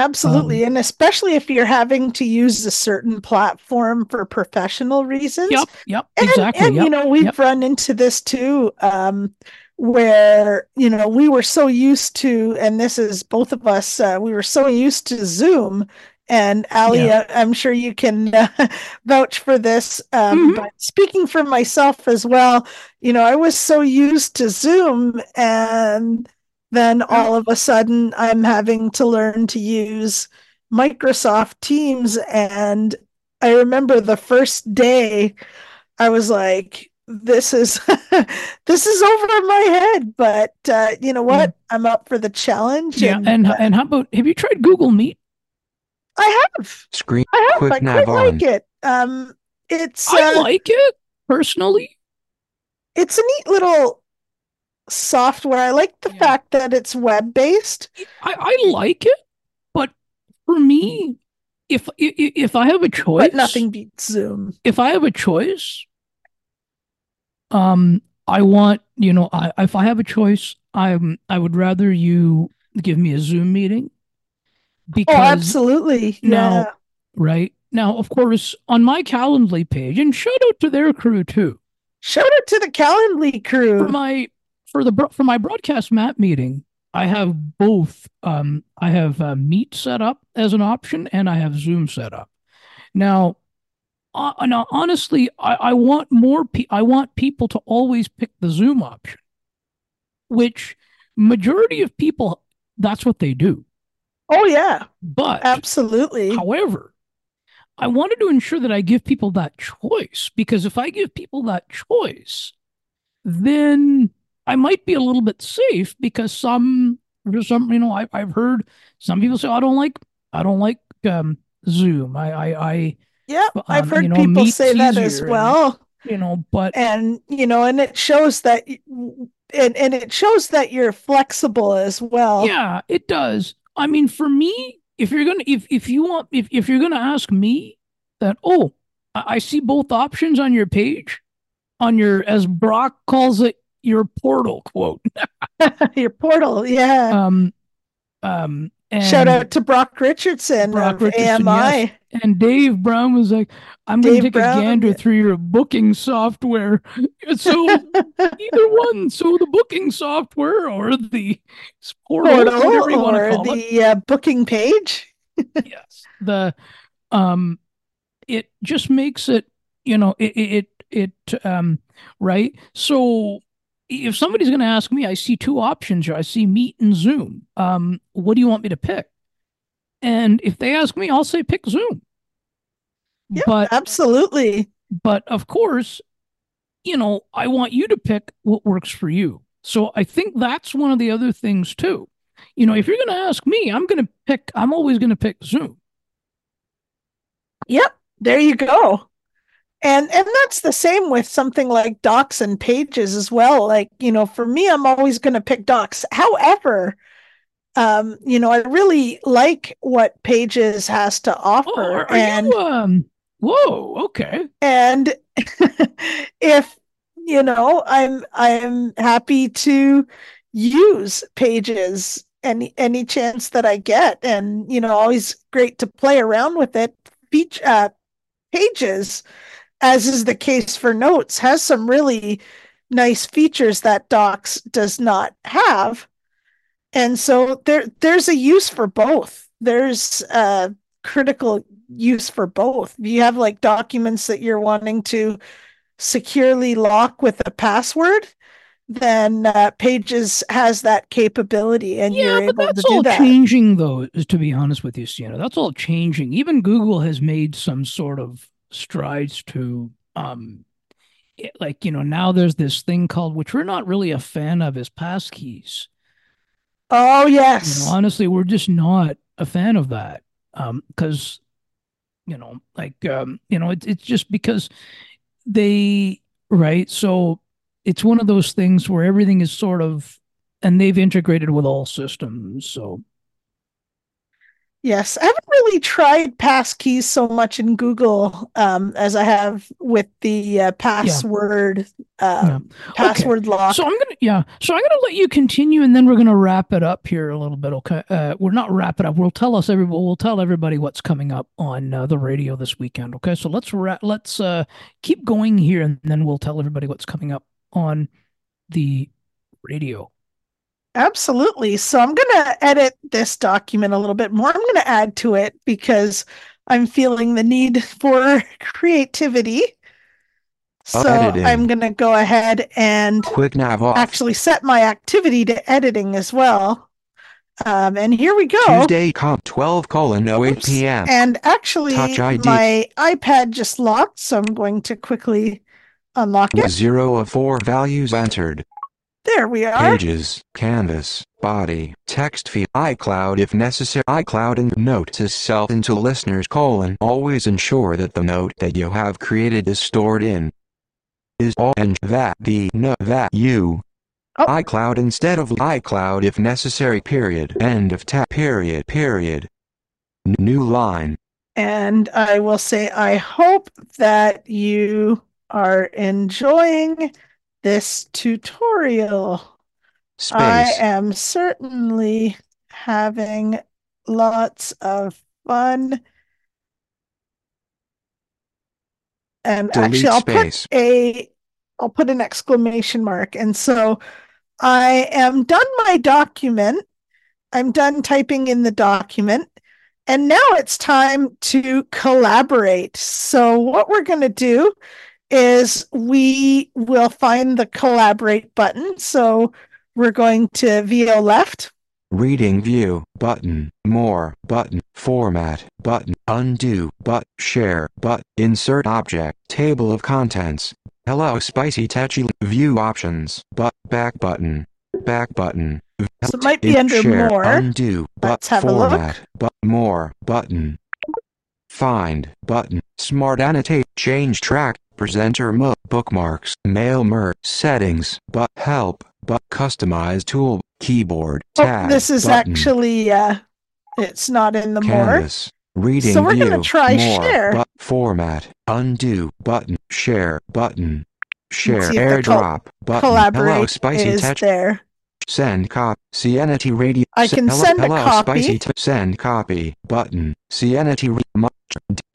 Absolutely. Um, and especially if you're having to use a certain platform for professional reasons. yep yep And, exactly and yep you know, we've yep. run into this too, um, where, you know, we were so used to, and this is both of us, uh, we were so used to Zoom. And Ali, Yeah. uh, I'm sure you can uh, vouch for this. Um, Mhm. But speaking for myself as well, you know, I was so used to Zoom, and then all of a sudden I'm having to learn to use Microsoft Teams. And I remember the first day I was like, this is this is over my head, but uh, you know what? I'm up for the challenge. yeah and, and uh, and how about have you tried Google Meet I have, Screen I have, quick I quite on. like it. Um, it's I uh, like it personally it's a neat little software. I like the Yeah. fact that it's web based. I, I like it but for me if if, if I have a choice but nothing beats Zoom. if I have a choice, um, I want, you know, I if I have a choice, I'm I would rather you give me a Zoom meeting Oh, because absolutely. now- Yeah. right now, of course, on my Calendly page, and shout out to their crew too Shout out to the Calendly crew. for my for the for my broadcast map meeting. I have both. Um, I have uh, Meet set up as an option, and I have Zoom set up. Now, uh, now honestly, I, I want more. Pe- I want people to always pick the Zoom option, which majority of people that's what they do. oh yeah, But absolutely. However, I wanted to ensure that I give people that choice because if I give people that choice, then I might be a little bit safe because some, some, you know, I, I've heard some people say, I don't like, I don't like um, Zoom. I, I, I, Yeah, I've um, heard you know, people say that as easier and- well. you know, but and you know and it shows that and, and it shows that you're flexible as well Yeah, it does. I mean, for me, if you're gonna if if you want if if you're gonna ask me that, oh, I see both options on your page, on your as Brock calls it, your portal quote. your portal yeah. Um, um, and shout out to brock richardson Brock Richardson, ami And Dave Brown was like, I'm gonna take Brown, a gander through your booking software. So either one, so the booking software or the portal, portal whatever you want to call it. the uh, booking page? Yes. The um it just makes it you know it it it um right? So if somebody's going to ask me i see two options here. I see meet and zoom. Um what do you want me to pick? And if they ask me i'll say pick zoom. Yeah, but absolutely. but of course you know i want you to pick what works for you. So i think that's one of the other things too. You know if you're going to ask me i'm going to pick i'm always going to pick zoom. Yep there you go and and that's the same with something like docs and pages as well. Like you know for me i'm always going to pick docs. However um you know i really like what pages has to Oh, offer are and you um whoa, okay. and if you know i'm i'm happy to use pages any any chance that i get and you know always great to play around with it. Feature uh, pages as is the case for notes has some really nice features that docs does not have and so there there's a use for both there's uh critical use for both. If you have like documents that you're wanting to securely lock with a password, then uh, Pages has that capability, and yeah, you're able to do all that. changing, though. To be honest with you, Siena, that's all changing. Even Google has made some sort of strides to, um, it- like you know, now there's this thing called, which we're not really a fan of, is passkeys. Oh You yes, know, honestly, we're just not a fan of that. Um, because you know, like um, you know, it's it's just because they right. So it's one of those things where everything is sort of, and they've integrated with all systems. So yes. I haven't really tried passkeys so much in Google um, as I have with the uh, password uh, password lock. So I'm gonna yeah. So I'm gonna let you continue, and then we're gonna wrap it up here a little bit. Okay, uh, we're not wrap it up. We'll tell us everybody. We'll tell everybody what's coming up on uh, the radio this weekend. Okay, so let's ra- let's uh, keep going here, and then we'll tell everybody what's coming up on the radio. Absolutely. So I'm going to edit this document a little bit more. I'm going to add to it because I'm feeling the need for creativity. So Editing. I'm going to go ahead and Quick nav off. actually set my activity to editing as well. Um, and here we go. Tuesday comp 12 colon 08 p.m. And actually, my iPad just locked, so I'm going to quickly unlock it. Zero of four values entered. There we are. Pages, canvas, body, text field, iCloud if necessary, iCloud and note to self into listeners colon. Always ensure that the note that you have created is stored in is all and that the no that you Oh. iCloud instead of iCloud if necessary period end of tab period period N- new line And I will say, I hope that you are enjoying this tutorial. space I am certainly having lots of fun. And delete actually, I'll space put a, I'll put an exclamation mark. And so I am done my document. I'm done typing in the document. And now it's time to collaborate. So, what we're going to do is we will find the collaborate button. So, we're going to VO left. Reading view button, more button, format button, undo but share but insert object, table of contents. Hello spicy touchy view options, but back button, back button. So it might be under share, more. undo but Let's have a look. format but more button. Find button, smart annotate, change track, presenter mode, bookmarks, mail mer, settings, but help, but customize tool, keyboard, Oh, tab, this is button. actually, uh, it's not in the more. Canvas. Reading So we're view. gonna try more, share. But format. Undo button. Share button. Share the col- airdrop button. Hello spicy is touch. there. Send copy. Cianity radio. I can hello, send a copy. Spicy t- send copy button. Cianity re-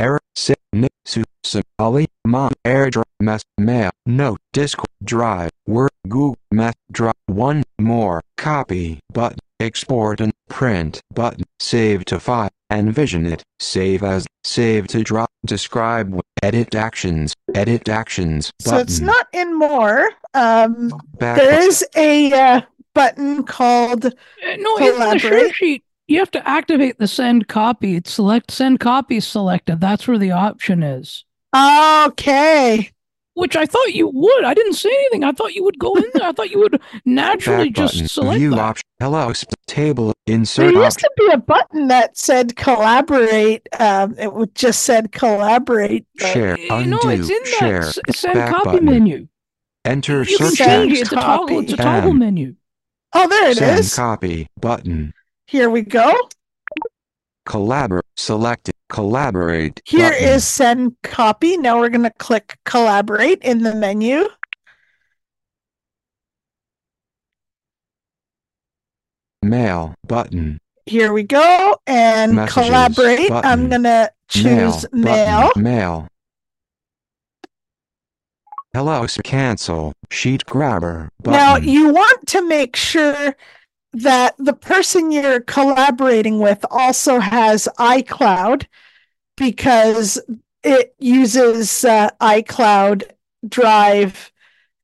error. Sit. Ni- su. Somali. Mom. Airdrop. Mess. Mail. Note. Discord. Drive. Word. Google. Mess. Drop. One more. Copy button. Export and print button. Save to file. Envision it. Save as. Save to drop. Describe. Edit actions. Edit actions. So it's not in more. Um, Back there is a uh, button called Uh, No, in the share sheet, you have to activate the send copy. It's select send copy selected. That's where the option is. okay. Which I thought you would. I didn't say anything. I thought you would go in there. I thought you would naturally Back button. just select View that. option. Hello. Sp- table. Insert. There Insert used option. to be a button that said collaborate. Um, it would just said collaborate. Share. Uh, Undo. no, it's in that share. s- send back copy button. menu. Enter You can search send change it. text. It's a toggle. It's a toggle menu. Oh, there it Send is. copy button. Here we go. Collaborate. Selected. Collaborate. Here is button. send copy. Now we're going to click collaborate in the menu. mail button. Here we go. And Messages, collaborate. I'm going to choose button, mail. Mail. Hello. Cancel. Sheet grabber. Button. Now you want to make sure that the person you're collaborating with also has iCloud because it uses uh, iCloud Drive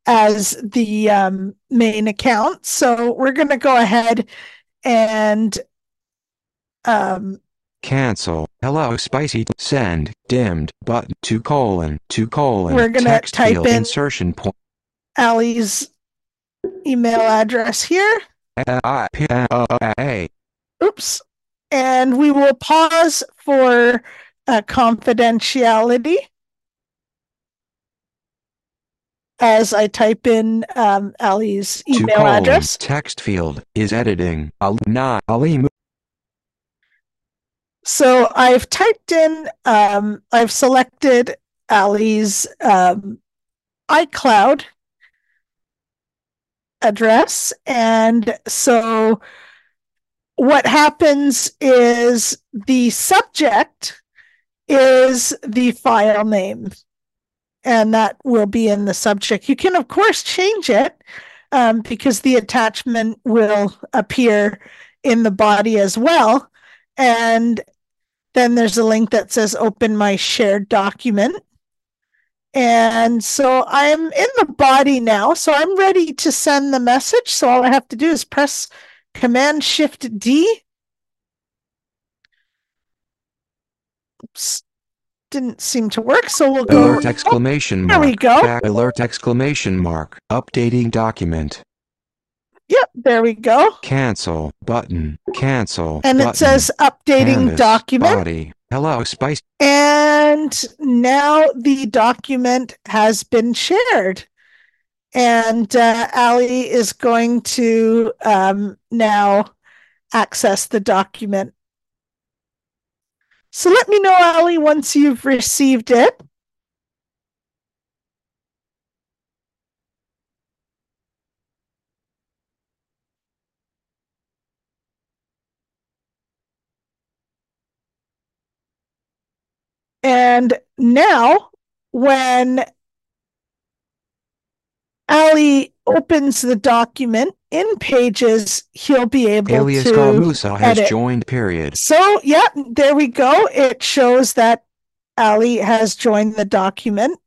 as the um, main account. So we're going to go ahead and um, Cancel. Hello spicy. Send. Dimmed. Button. Two colon. Two colon. We're gonna type in- insertion point. Ali's email address here. I P N O A. Oops. And we will pause for uh, confidentiality as I type in um, Two email colon. address. Text field is editing. Ali Ali. So I've typed in, um, I've selected Ali's um, iCloud address. And so what happens is the subject is the file name, and that will be in the subject. You can, of course, change it um, because the attachment will appear in the body as well. And then there's a link that says open my shared document. And so I'm in the body now. So I'm ready to send the message. So all I have to do is press Command Shift D. Oops. Didn't seem to work. So we'll go. Alert exclamation there mark. we go. Back alert exclamation mark. Updating document. Yep, there we go. Cancel button. Cancel. And button. it says updating Canvas, document. Body. Hello Spice. And now the document has been shared. And uh, Ali is going to um, now access the document. So let me know, Ali, once you've received it. And now, when Ali opens the document in Pages, he'll be able Alias to. Garmusa has edit. joined. Period. So, yeah, there we go. It shows that Ali has joined the document.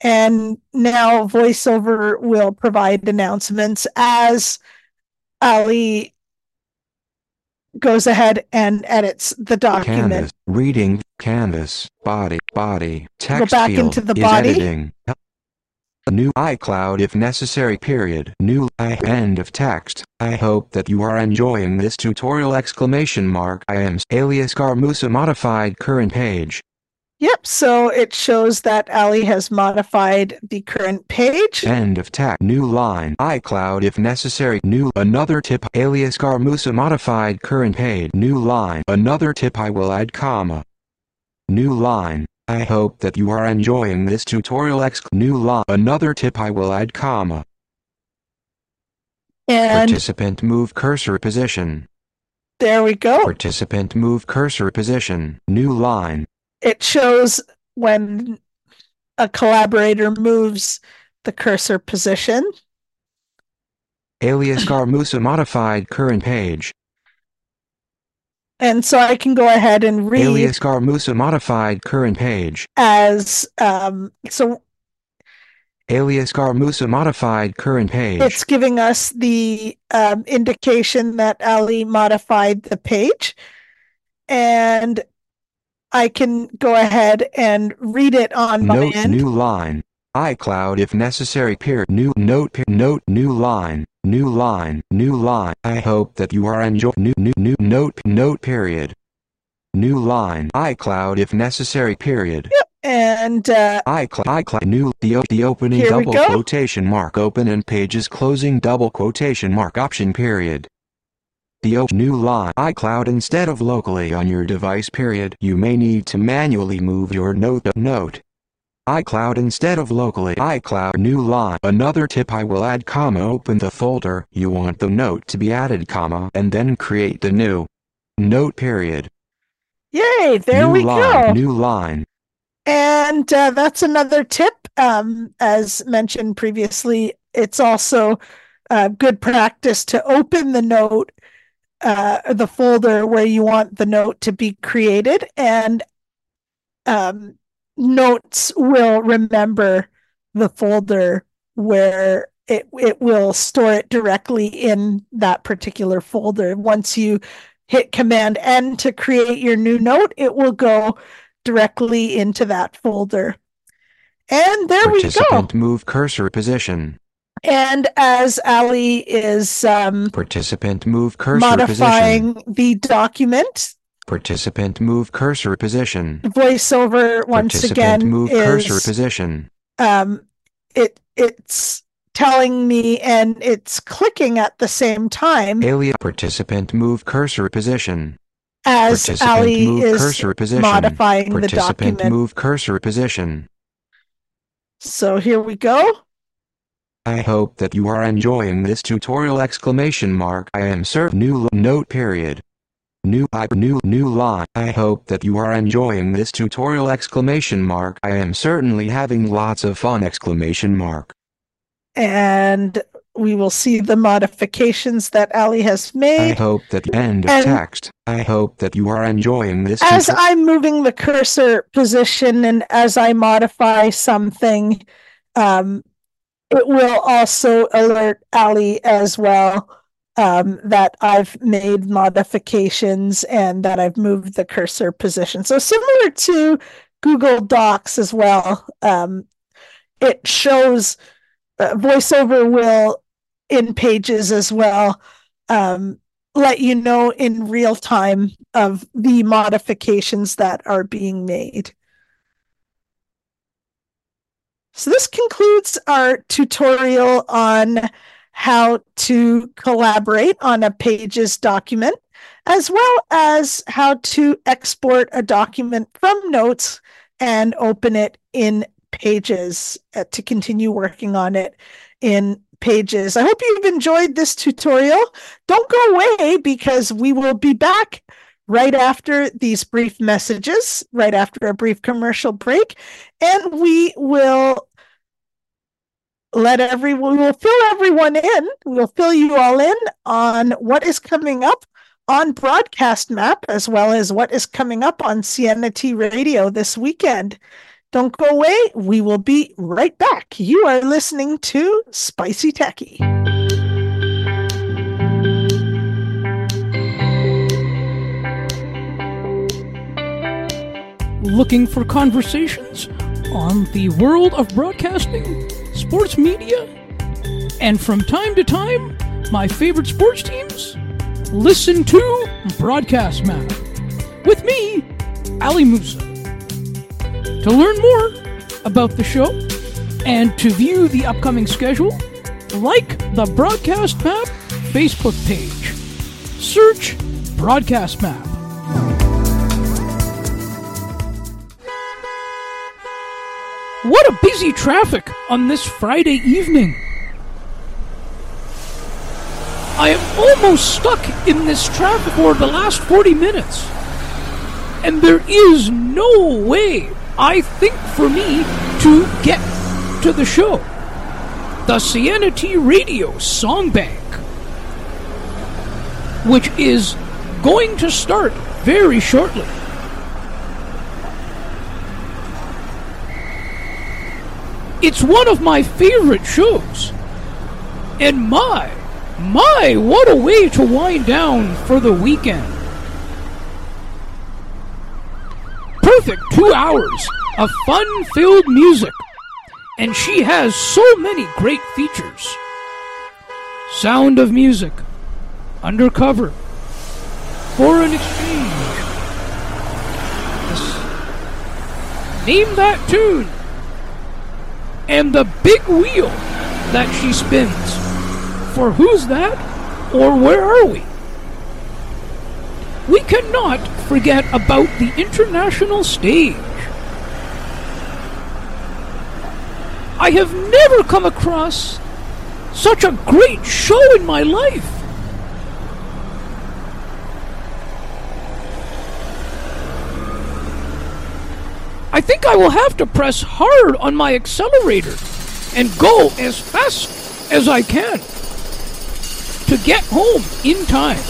And now VoiceOver will provide announcements as Ali goes ahead and edits the document. Canvas. Reading. Canvas. Body. Body. Text back field into the is body. editing. New iCloud if necessary period. New I end of text. I hope that you are enjoying this tutorial exclamation mark. I am alias Garmusa modified current page. Yep, so it shows that Ali has modified the current page. End of text. New line. iCloud if necessary. New another tip. Alias Garmusa modified current page. New line. Another tip I will add comma. New line. I hope that you are enjoying this tutorial Ex new line. Another tip I will add comma. And Participant move cursor position. there we go. Participant move cursor position. New line. It shows when a collaborator moves the cursor position. Alias Garmusa modified current page. And so I can go ahead and read Alias Garmusa modified current page. as um so Alias Garmusa modified current page. it's giving us the um, indication that Ali modified the page. And I can go ahead and read it on my end. new line. iCloud if necessary. Period. New note. Per, note new line. New line. New line. I hope that you are enjoying new new new note note period. New line. iCloud if necessary. Period. Yep. and uh, iCloud iCloud new the the opening double go. quotation mark open and pages closing double quotation mark option period. The new line iCloud instead of locally on your device period. You may need to manually move your note note iCloud instead of locally iCloud new line. Another tip I will add comma open the folder you want the note to be added comma and then create the new note period. yay, there new we line, go. New line. And uh, that's another tip. Um, as mentioned previously, it's also uh, good practice to open the note, uh, the folder where you want the note to be created, and um, notes will remember the folder where it it will store it directly in that particular folder. Once you hit Command N to create your new note, it will go directly into that folder. And there we go. Move cursor position. And as Ali is um, Participant move cursor modifying position. the document, Participant move cursor position. voiceover once again move cursor position. um, it it's telling me and it's clicking at the same time Alien participant move cursor position. as Ali move is cursor position. modifying the Participant document. move cursor position. So here we go. I hope that you are enjoying this tutorial exclamation mark I am cert new note period. New I new new line. I hope that you are enjoying this tutorial exclamation mark I am certainly having lots of fun exclamation mark. And we will see the modifications that Ali has made. I hope that end of And- text. I hope that you are enjoying this As I'm moving the cursor position and as I modify something, um, it will also alert Ali as well um, that I've made modifications and that I've moved the cursor position. So similar to Google Docs as well, um, it shows uh, VoiceOver will in Pages as well um, let you know in real time of the modifications that are being made. So this concludes our tutorial on how to collaborate on a Pages document, as well as how to export a document from Notes and open it in Pages uh, to continue working on it in Pages. I hope you've enjoyed this tutorial. Don't go away because we will be back right after these brief messages, right after a brief commercial break, and we will let everyone, we will fill everyone in. We'll fill you all in on what is coming up on Broadcast Map, as well as what is coming up on Siena T Radio this weekend. Don't go away. We will be right back. You are listening to Spicy Techy. Looking for conversations on the world of broadcasting, sports media, and from time to time, my favorite sports teams? Listen to Broadcast Map with me, Ali Musa. To learn more about the show and to view the upcoming schedule, like the Broadcast Map Facebook page. Search Broadcast Map. What a busy traffic on this Friday evening. I am almost stuck in this traffic for the last 40 minutes. And there is no way, I think, for me to get to the show. The Siena T Radio Song Bank, which is going to start very shortly. It's one of my favorite shows. And my, my, what a way to wind down for the weekend. Perfect two hours of fun filled music. And she has so many great features Sound of Music, Undercover, Foreign Exchange. Name that tune and the big wheel that she spins. For who's that? Or where are we? We cannot forget about the international stage. I have never come across such a great show in my life. I think I will have to press hard on my accelerator and go as fast as I can. to get home in time.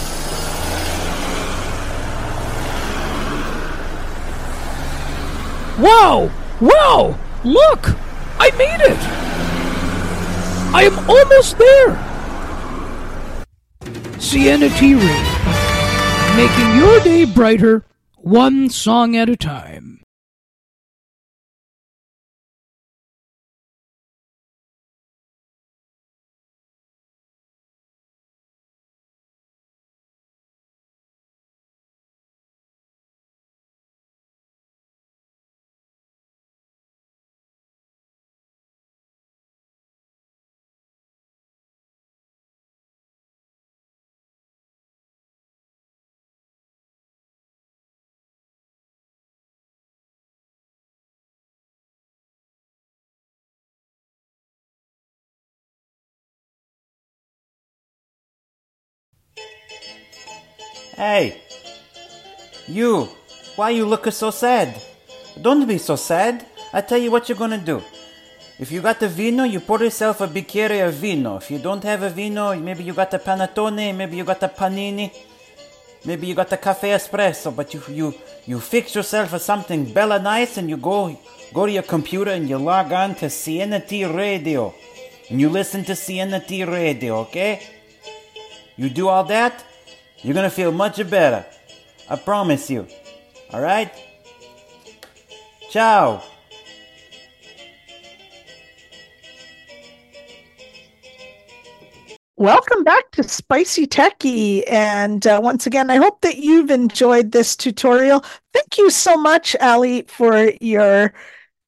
Wow! Wow! Look! I made it! I am almost there! Siena T. Reid, making your day brighter, one song at a time. Hey, you, why you looking so sad? Don't be so sad. I tell you what you're gonna do. If you got a vino, you pour yourself a bicchiere of vino. If you don't have a vino, maybe you got a panettone, maybe you got a panini, maybe you got a cafe espresso. But you you you fix yourself a something bella nice, and you go go to your computer and you log on to Siena T Radio, and you listen to Siena T Radio. Okay? You do all that, you're gonna feel much better. I promise you. Alright? Ciao! Welcome back to Spicy Techy. And uh, once again, I hope that you've enjoyed this tutorial. Thank you so much, Ali, for your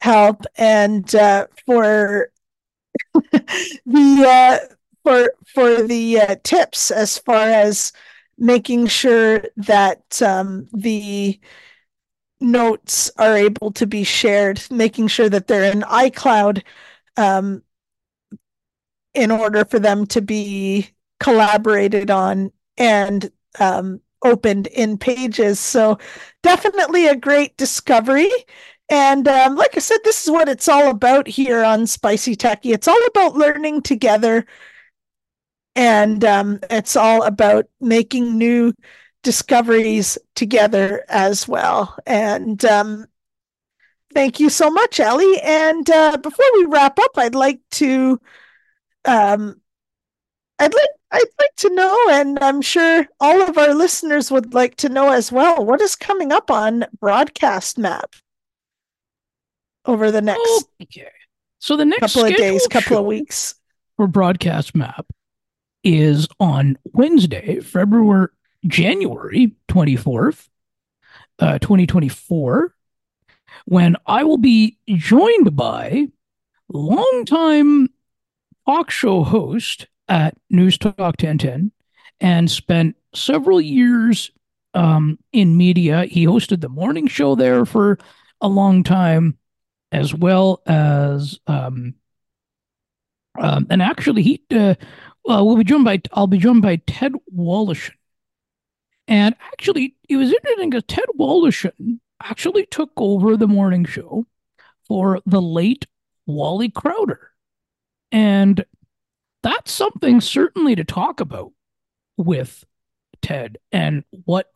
help and uh, for the uh, for for the uh, tips as far as making sure that um, the notes are able to be shared, making sure that they're in iCloud um, in order for them to be collaborated on and um, opened in pages. So, definitely a great discovery. And um, like I said, this is what it's all about here on Spicy Techy. It's all about learning together and um, it's all about making new discoveries together as well. And um, thank you so much, Ellie. And uh, before we wrap up, I'd like to, um, I'd like, I'd like to know, and I'm sure all of our listeners would like to know as well, what is coming up on Broadcast Map over the next okay. So the next couple of days, couple of weeks. for Broadcast Map is on Wednesday, February, January 24th, uh, 2024, when I will be joined by longtime talk show host at News Talk 1010 and spent several years um, in media. He hosted the morning show there for a long time, as well as um, um, and actually he uh, well, we'll be joined by I'll be joined by Ted Woloshyn. And actually, it was interesting because Ted Woloshyn actually took over the morning show for the late Wally Crouter. And that's something certainly to talk about with Ted and what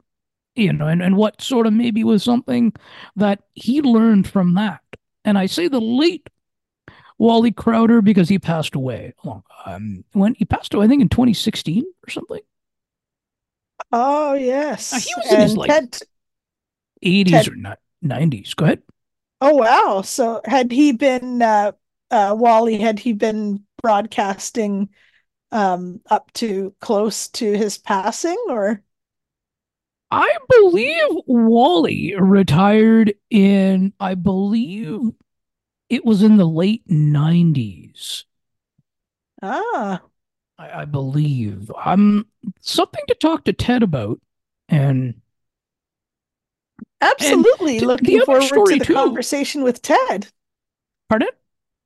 you know and, and what sort of maybe was something that he learned from that. And I say the late Wally Crouter because he passed away. Um, when he passed away, I think in 2016 or something. Oh yes, Uh, he was in his, And like, Ted- 80s Ted- or not 90s. Go ahead. Oh wow! So had he been uh, uh, Wally? Had he been broadcasting um, up to close to his passing, or I believe Wally retired in, I believe it was in the late 90s. ah, I, I believe. Um, something to talk to Ted about. And absolutely. the- Looking the forward to the too- conversation with Ted. pardon?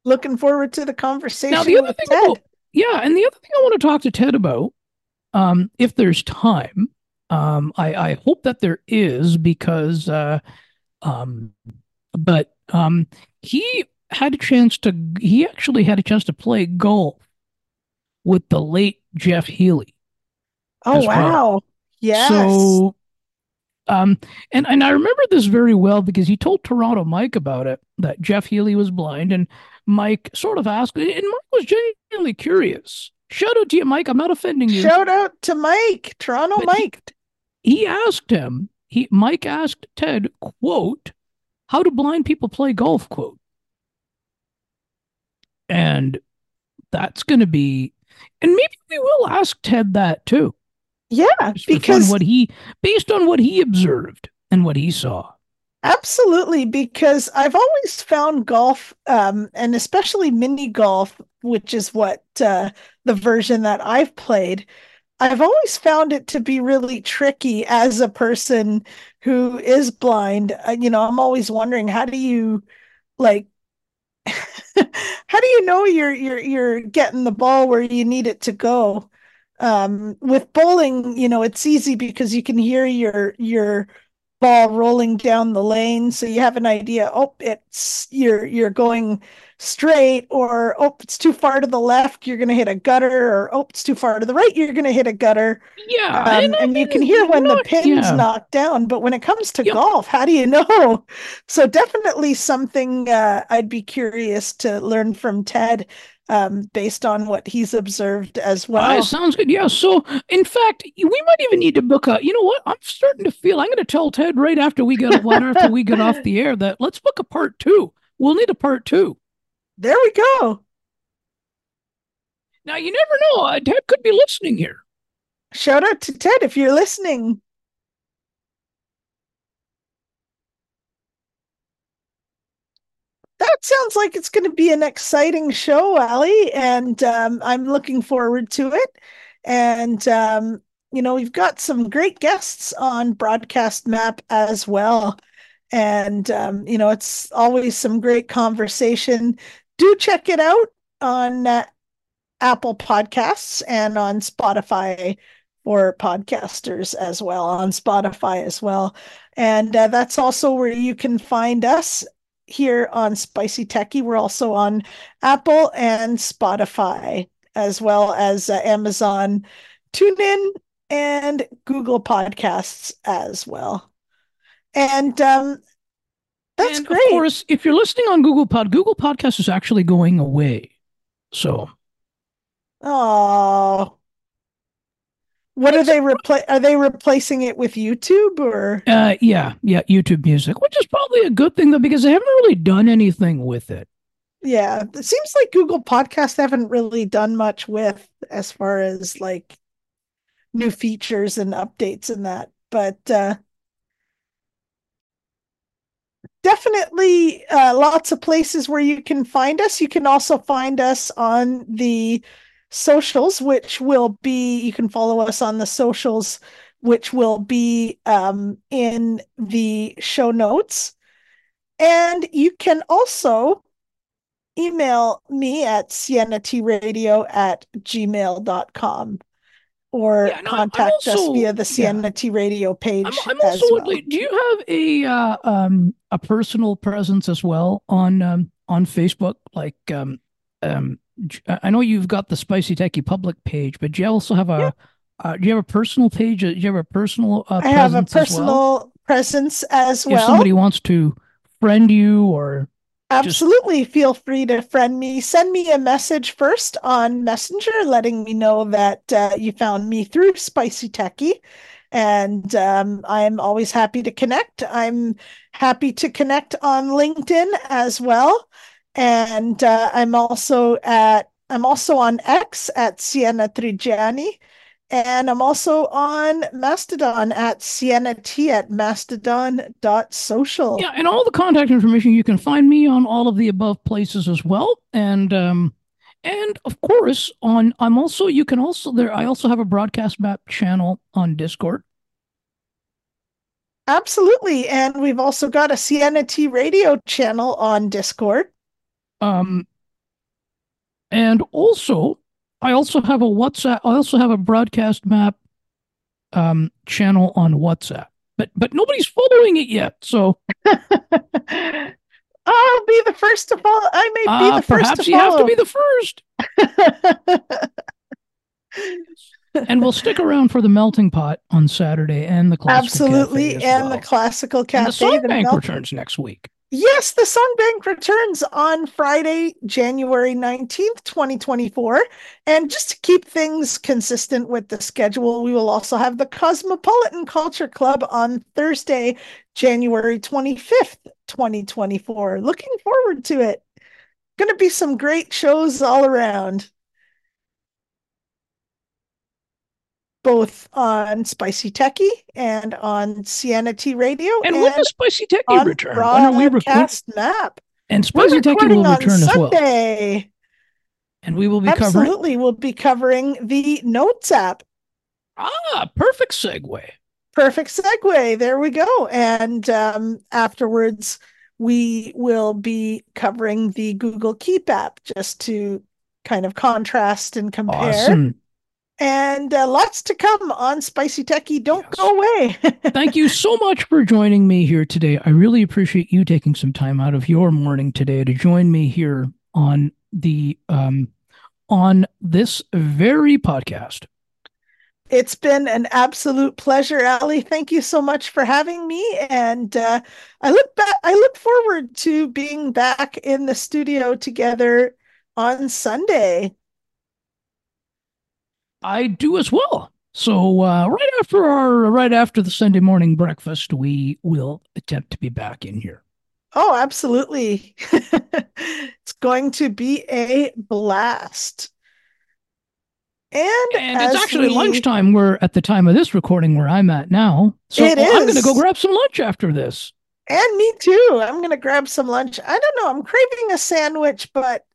Looking forward to the conversation Now, the other with thing Ted. about, yeah, and the other thing I want to talk to Ted about, um, if there's time, um, I, I hope that there is because, uh, um, but um, he had a chance to, he actually had a chance to play golf with the late Jeff Healey. Oh as well. wow. Yes. So, um, and and I remember this very well because he told Toronto Mike about it that Jeff Healey was blind, and Mike sort of asked, and Mike was genuinely curious. Shout out to you, Mike. I'm not offending you. Shout out to Mike, Toronto But he- Mike. he asked him. He Mike asked Ted, quote, "How do blind people play golf?" Quote, and that's going to be, and maybe we will ask Ted that too. Yeah, because what he based on what he observed and what he saw. Absolutely, because I've always found golf, um, and especially mini golf, which is what uh, the version that I've played, I've always found it to be really tricky as a person who is blind. Uh, you know, I'm always wondering how do you like how do you know you're you're you're getting the ball where you need it to go? Um, with bowling, you know, it's easy because you can hear your your ball rolling down the lane so you have an idea oh it's you're you're going straight or oh it's too far to the left you're going to hit a gutter or oh it's too far to the right you're going to hit a gutter Yeah, um, I and you can hear when the pin's yeah. knocked down but when it comes to Yeah. golf how do you know so definitely something uh, i'd be curious to learn from ted um, based on what he's observed as well Uh, sounds good. Yeah. So, in fact, we might even need to book a. You know what? I'm starting to feel. I'm going to tell Ted right after we get right after we get off the air that let's book a part two. We'll need a part two. There we go Now you never know. Uh, Ted could be listening here. shout out to ted if you're listening That sounds like it's going to be an exciting show, Ali, and um, I'm looking forward to it. And um, you know, we've got some great guests on Broadcast Map as well, and um, you know, it's always some great conversation. Do check it out on uh, Apple Podcasts and on Spotify for podcasters as well, on Spotify as well. And uh, that's also where you can find us here on Spicy Techy. We're also on Apple and Spotify, as well as uh, Amazon TuneIn and Google Podcasts as well. And um, that's and great. Of course, if you're listening on Google Pod, Google Podcast is actually going away. So Oh. What are they repla- are they replacing it with YouTube or Uh, yeah, yeah, YouTube Music, which is probably a good thing though, because they haven't really done anything with it. yeah, it seems like Google Podcast haven't really done much with as far as like new features and updates and that. But uh definitely uh lots of places where you can find us. You can also find us on the socials, which will be you can follow us on the socials, which will be um in the show notes. And you can also email me at sienatradio at gmail.com or Yeah, contact us via the yeah. T radio page I'm, I'm as also. well. Do you have a uh, um a personal presence as well on um on Facebook? Like um um, I know you've got the Spicy Techy public page, but do you also have a Yeah. uh, do you have a personal page? Do you have a personal uh, I have a presence as well? presence as If somebody wants to friend you or Absolutely. Feel free to friend me. Send me a message first on Messenger letting me know that uh, you found me through Spicy Techy. And um, I'm always happy to connect. I'm happy to connect on LinkedIn as well. And uh, I'm also at I'm also on X at Siena Trigiani. And I'm also on Mastodon at Siena T at mastodon.social. Yeah, and all the contact information you can find me on all of the above places as well. And um and of course on I'm also you can also there I also have a broadcast map channel on Discord. Absolutely. And we've also got a Siena T radio channel on Discord. Um and also I also have a WhatsApp I also have a broadcast map um channel on WhatsApp. But but nobody's following it yet. So I'll be the first to follow. I may be uh, the first perhaps to you have to be the first. and we'll stick around for the melting pot on Saturday and the classical Absolutely. And well. the classical cafe. and the song the bank returns next week. Yes, the Song Bank returns on Friday, January 19th, 2024. And just to keep things consistent with the schedule, we will also have the Cosmopolitan Culture Club on Thursday, January 25th, 2024. Looking forward to it. Going to be some great shows all around. Both on Spicy Techy and on Siena T Radio And when does Spicy Techy return? When are we recording? Map. And Spicy Techy will return as well. Sunday. And we will be covering. Absolutely, we'll be covering the Notes app. Ah, perfect segue. Perfect segue. There we go. And um, afterwards, we will be covering the Google Keep app just to kind of contrast and compare. Awesome. And uh, lots to come on Spicy Techy. Don't Yes. go away. Thank you so much for joining me here today. I really appreciate you taking some time out of your morning today to join me here on the um on this very podcast. It's been an absolute pleasure, Ali. Thank you so much for having me. And uh, I look back. I look forward to being back in the studio together on Sunday. I do as well. So uh, right after our right after the Sunday morning breakfast, we will attempt to be back in here. Oh, absolutely! it's going to be a blast. And, And it's actually we- lunchtime. We're at the time of this recording where I'm at now. So It I'm going to go grab some lunch after this. And me too. I'm going to grab some lunch. I don't know. I'm craving a sandwich, but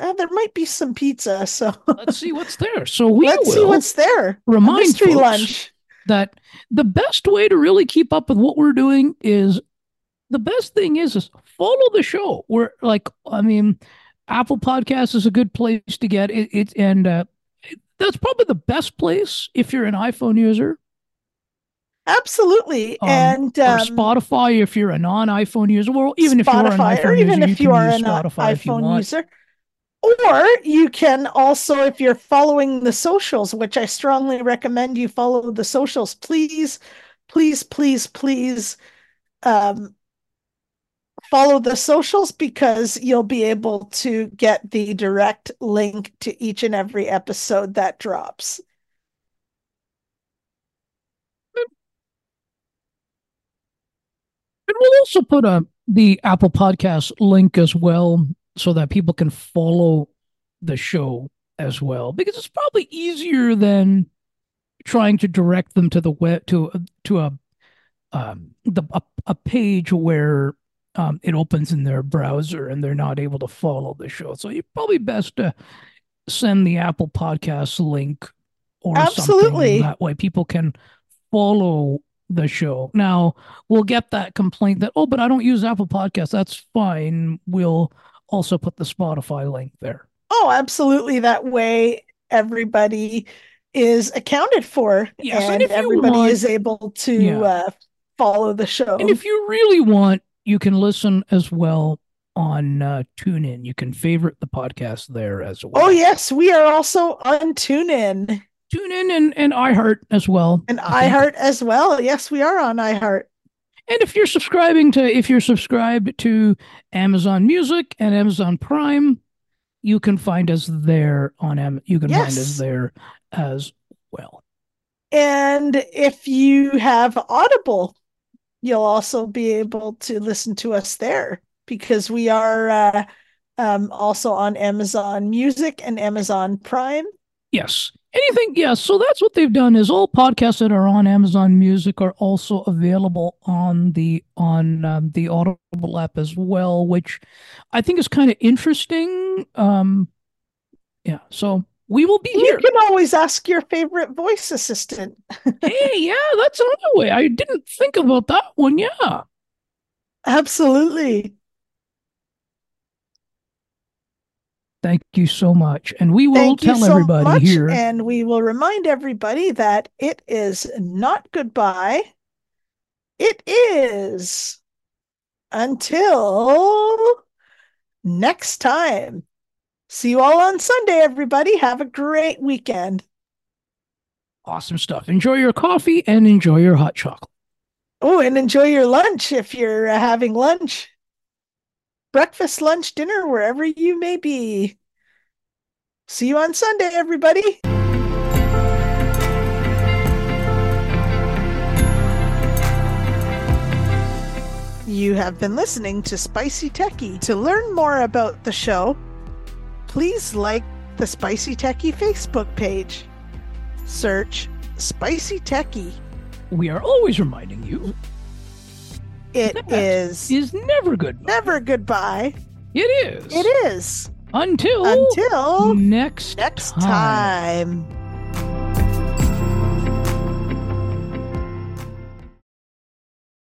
uh, there might be some pizza. So Let's see what's there. So we let's will see what's there. Remind mystery lunch. that the best way to really keep up with what we're doing is the best thing is is follow the show. We're like, I mean, Apple Podcasts is a good place to get it. it and uh, that's probably the best place if you're an iPhone user. Absolutely. Um, and or um, Spotify if you're a non-iPhone user. Well, even if you are an iPhone or even user, if you, you are an Spotify iPhone user. Or you can also, if you're following the socials, which I strongly recommend you follow the socials, please, please, please, please um, follow the socials because you'll be able to get the direct link to each and every episode that drops. And we'll also put a the Apple Podcast link as well so that people can follow the show as well because it's probably easier than trying to direct them to the web to to a um the a, a page where um it opens in their browser and they're not able to follow the show. So you're probably best to send the Apple Podcast link or Absolutely. something that way people can follow the show. Now, we'll get that complaint that, oh, but I don't use Apple Podcasts. That's fine. We'll also put the Spotify link there. Oh, absolutely. That way, everybody is accounted for, Yes, and and everybody want- is able to Yeah. uh, follow the show. And if you really want, you can listen as well on uh, TuneIn. You can favorite the podcast there as well. oh, yes, we are also on TuneIn TuneIn and, and iHeart as well. and iHeart as well. Yes, we are on iHeart. And if you're subscribing to, if you're subscribed to Amazon Music and Amazon Prime, you can find us there on Am. You can find us there as well. And if you have Audible, you'll also be able to listen to us there because we are uh, um, also on Amazon Music and Amazon Prime. Yes. Anything? Yes. So that's what they've done. Is all podcasts that are on Amazon Music are also available on the on um, the Audible app as well, which I think is kind of interesting. Um, yeah. So we will be You here. You can always ask your favorite voice assistant. hey, yeah, that's another way. I didn't think about that one. Yeah. Absolutely. Thank you so much. And we will Thank tell so everybody much. here. And we will remind everybody that it is not goodbye. It is until next time. See you all on Sunday, everybody. Have a great weekend. Awesome stuff. Enjoy your coffee and enjoy your hot chocolate. Oh, and enjoy your lunch if you're having lunch. Breakfast, lunch, dinner, wherever you may be. See you on Sunday, everybody. You have been listening to Spicy Techy. To learn more about the show, please like the Spicy Techy Facebook page. Search Spicy Techy. We are always reminding you It That is is never good. never goodbye. It is. It is Until until next next time. time.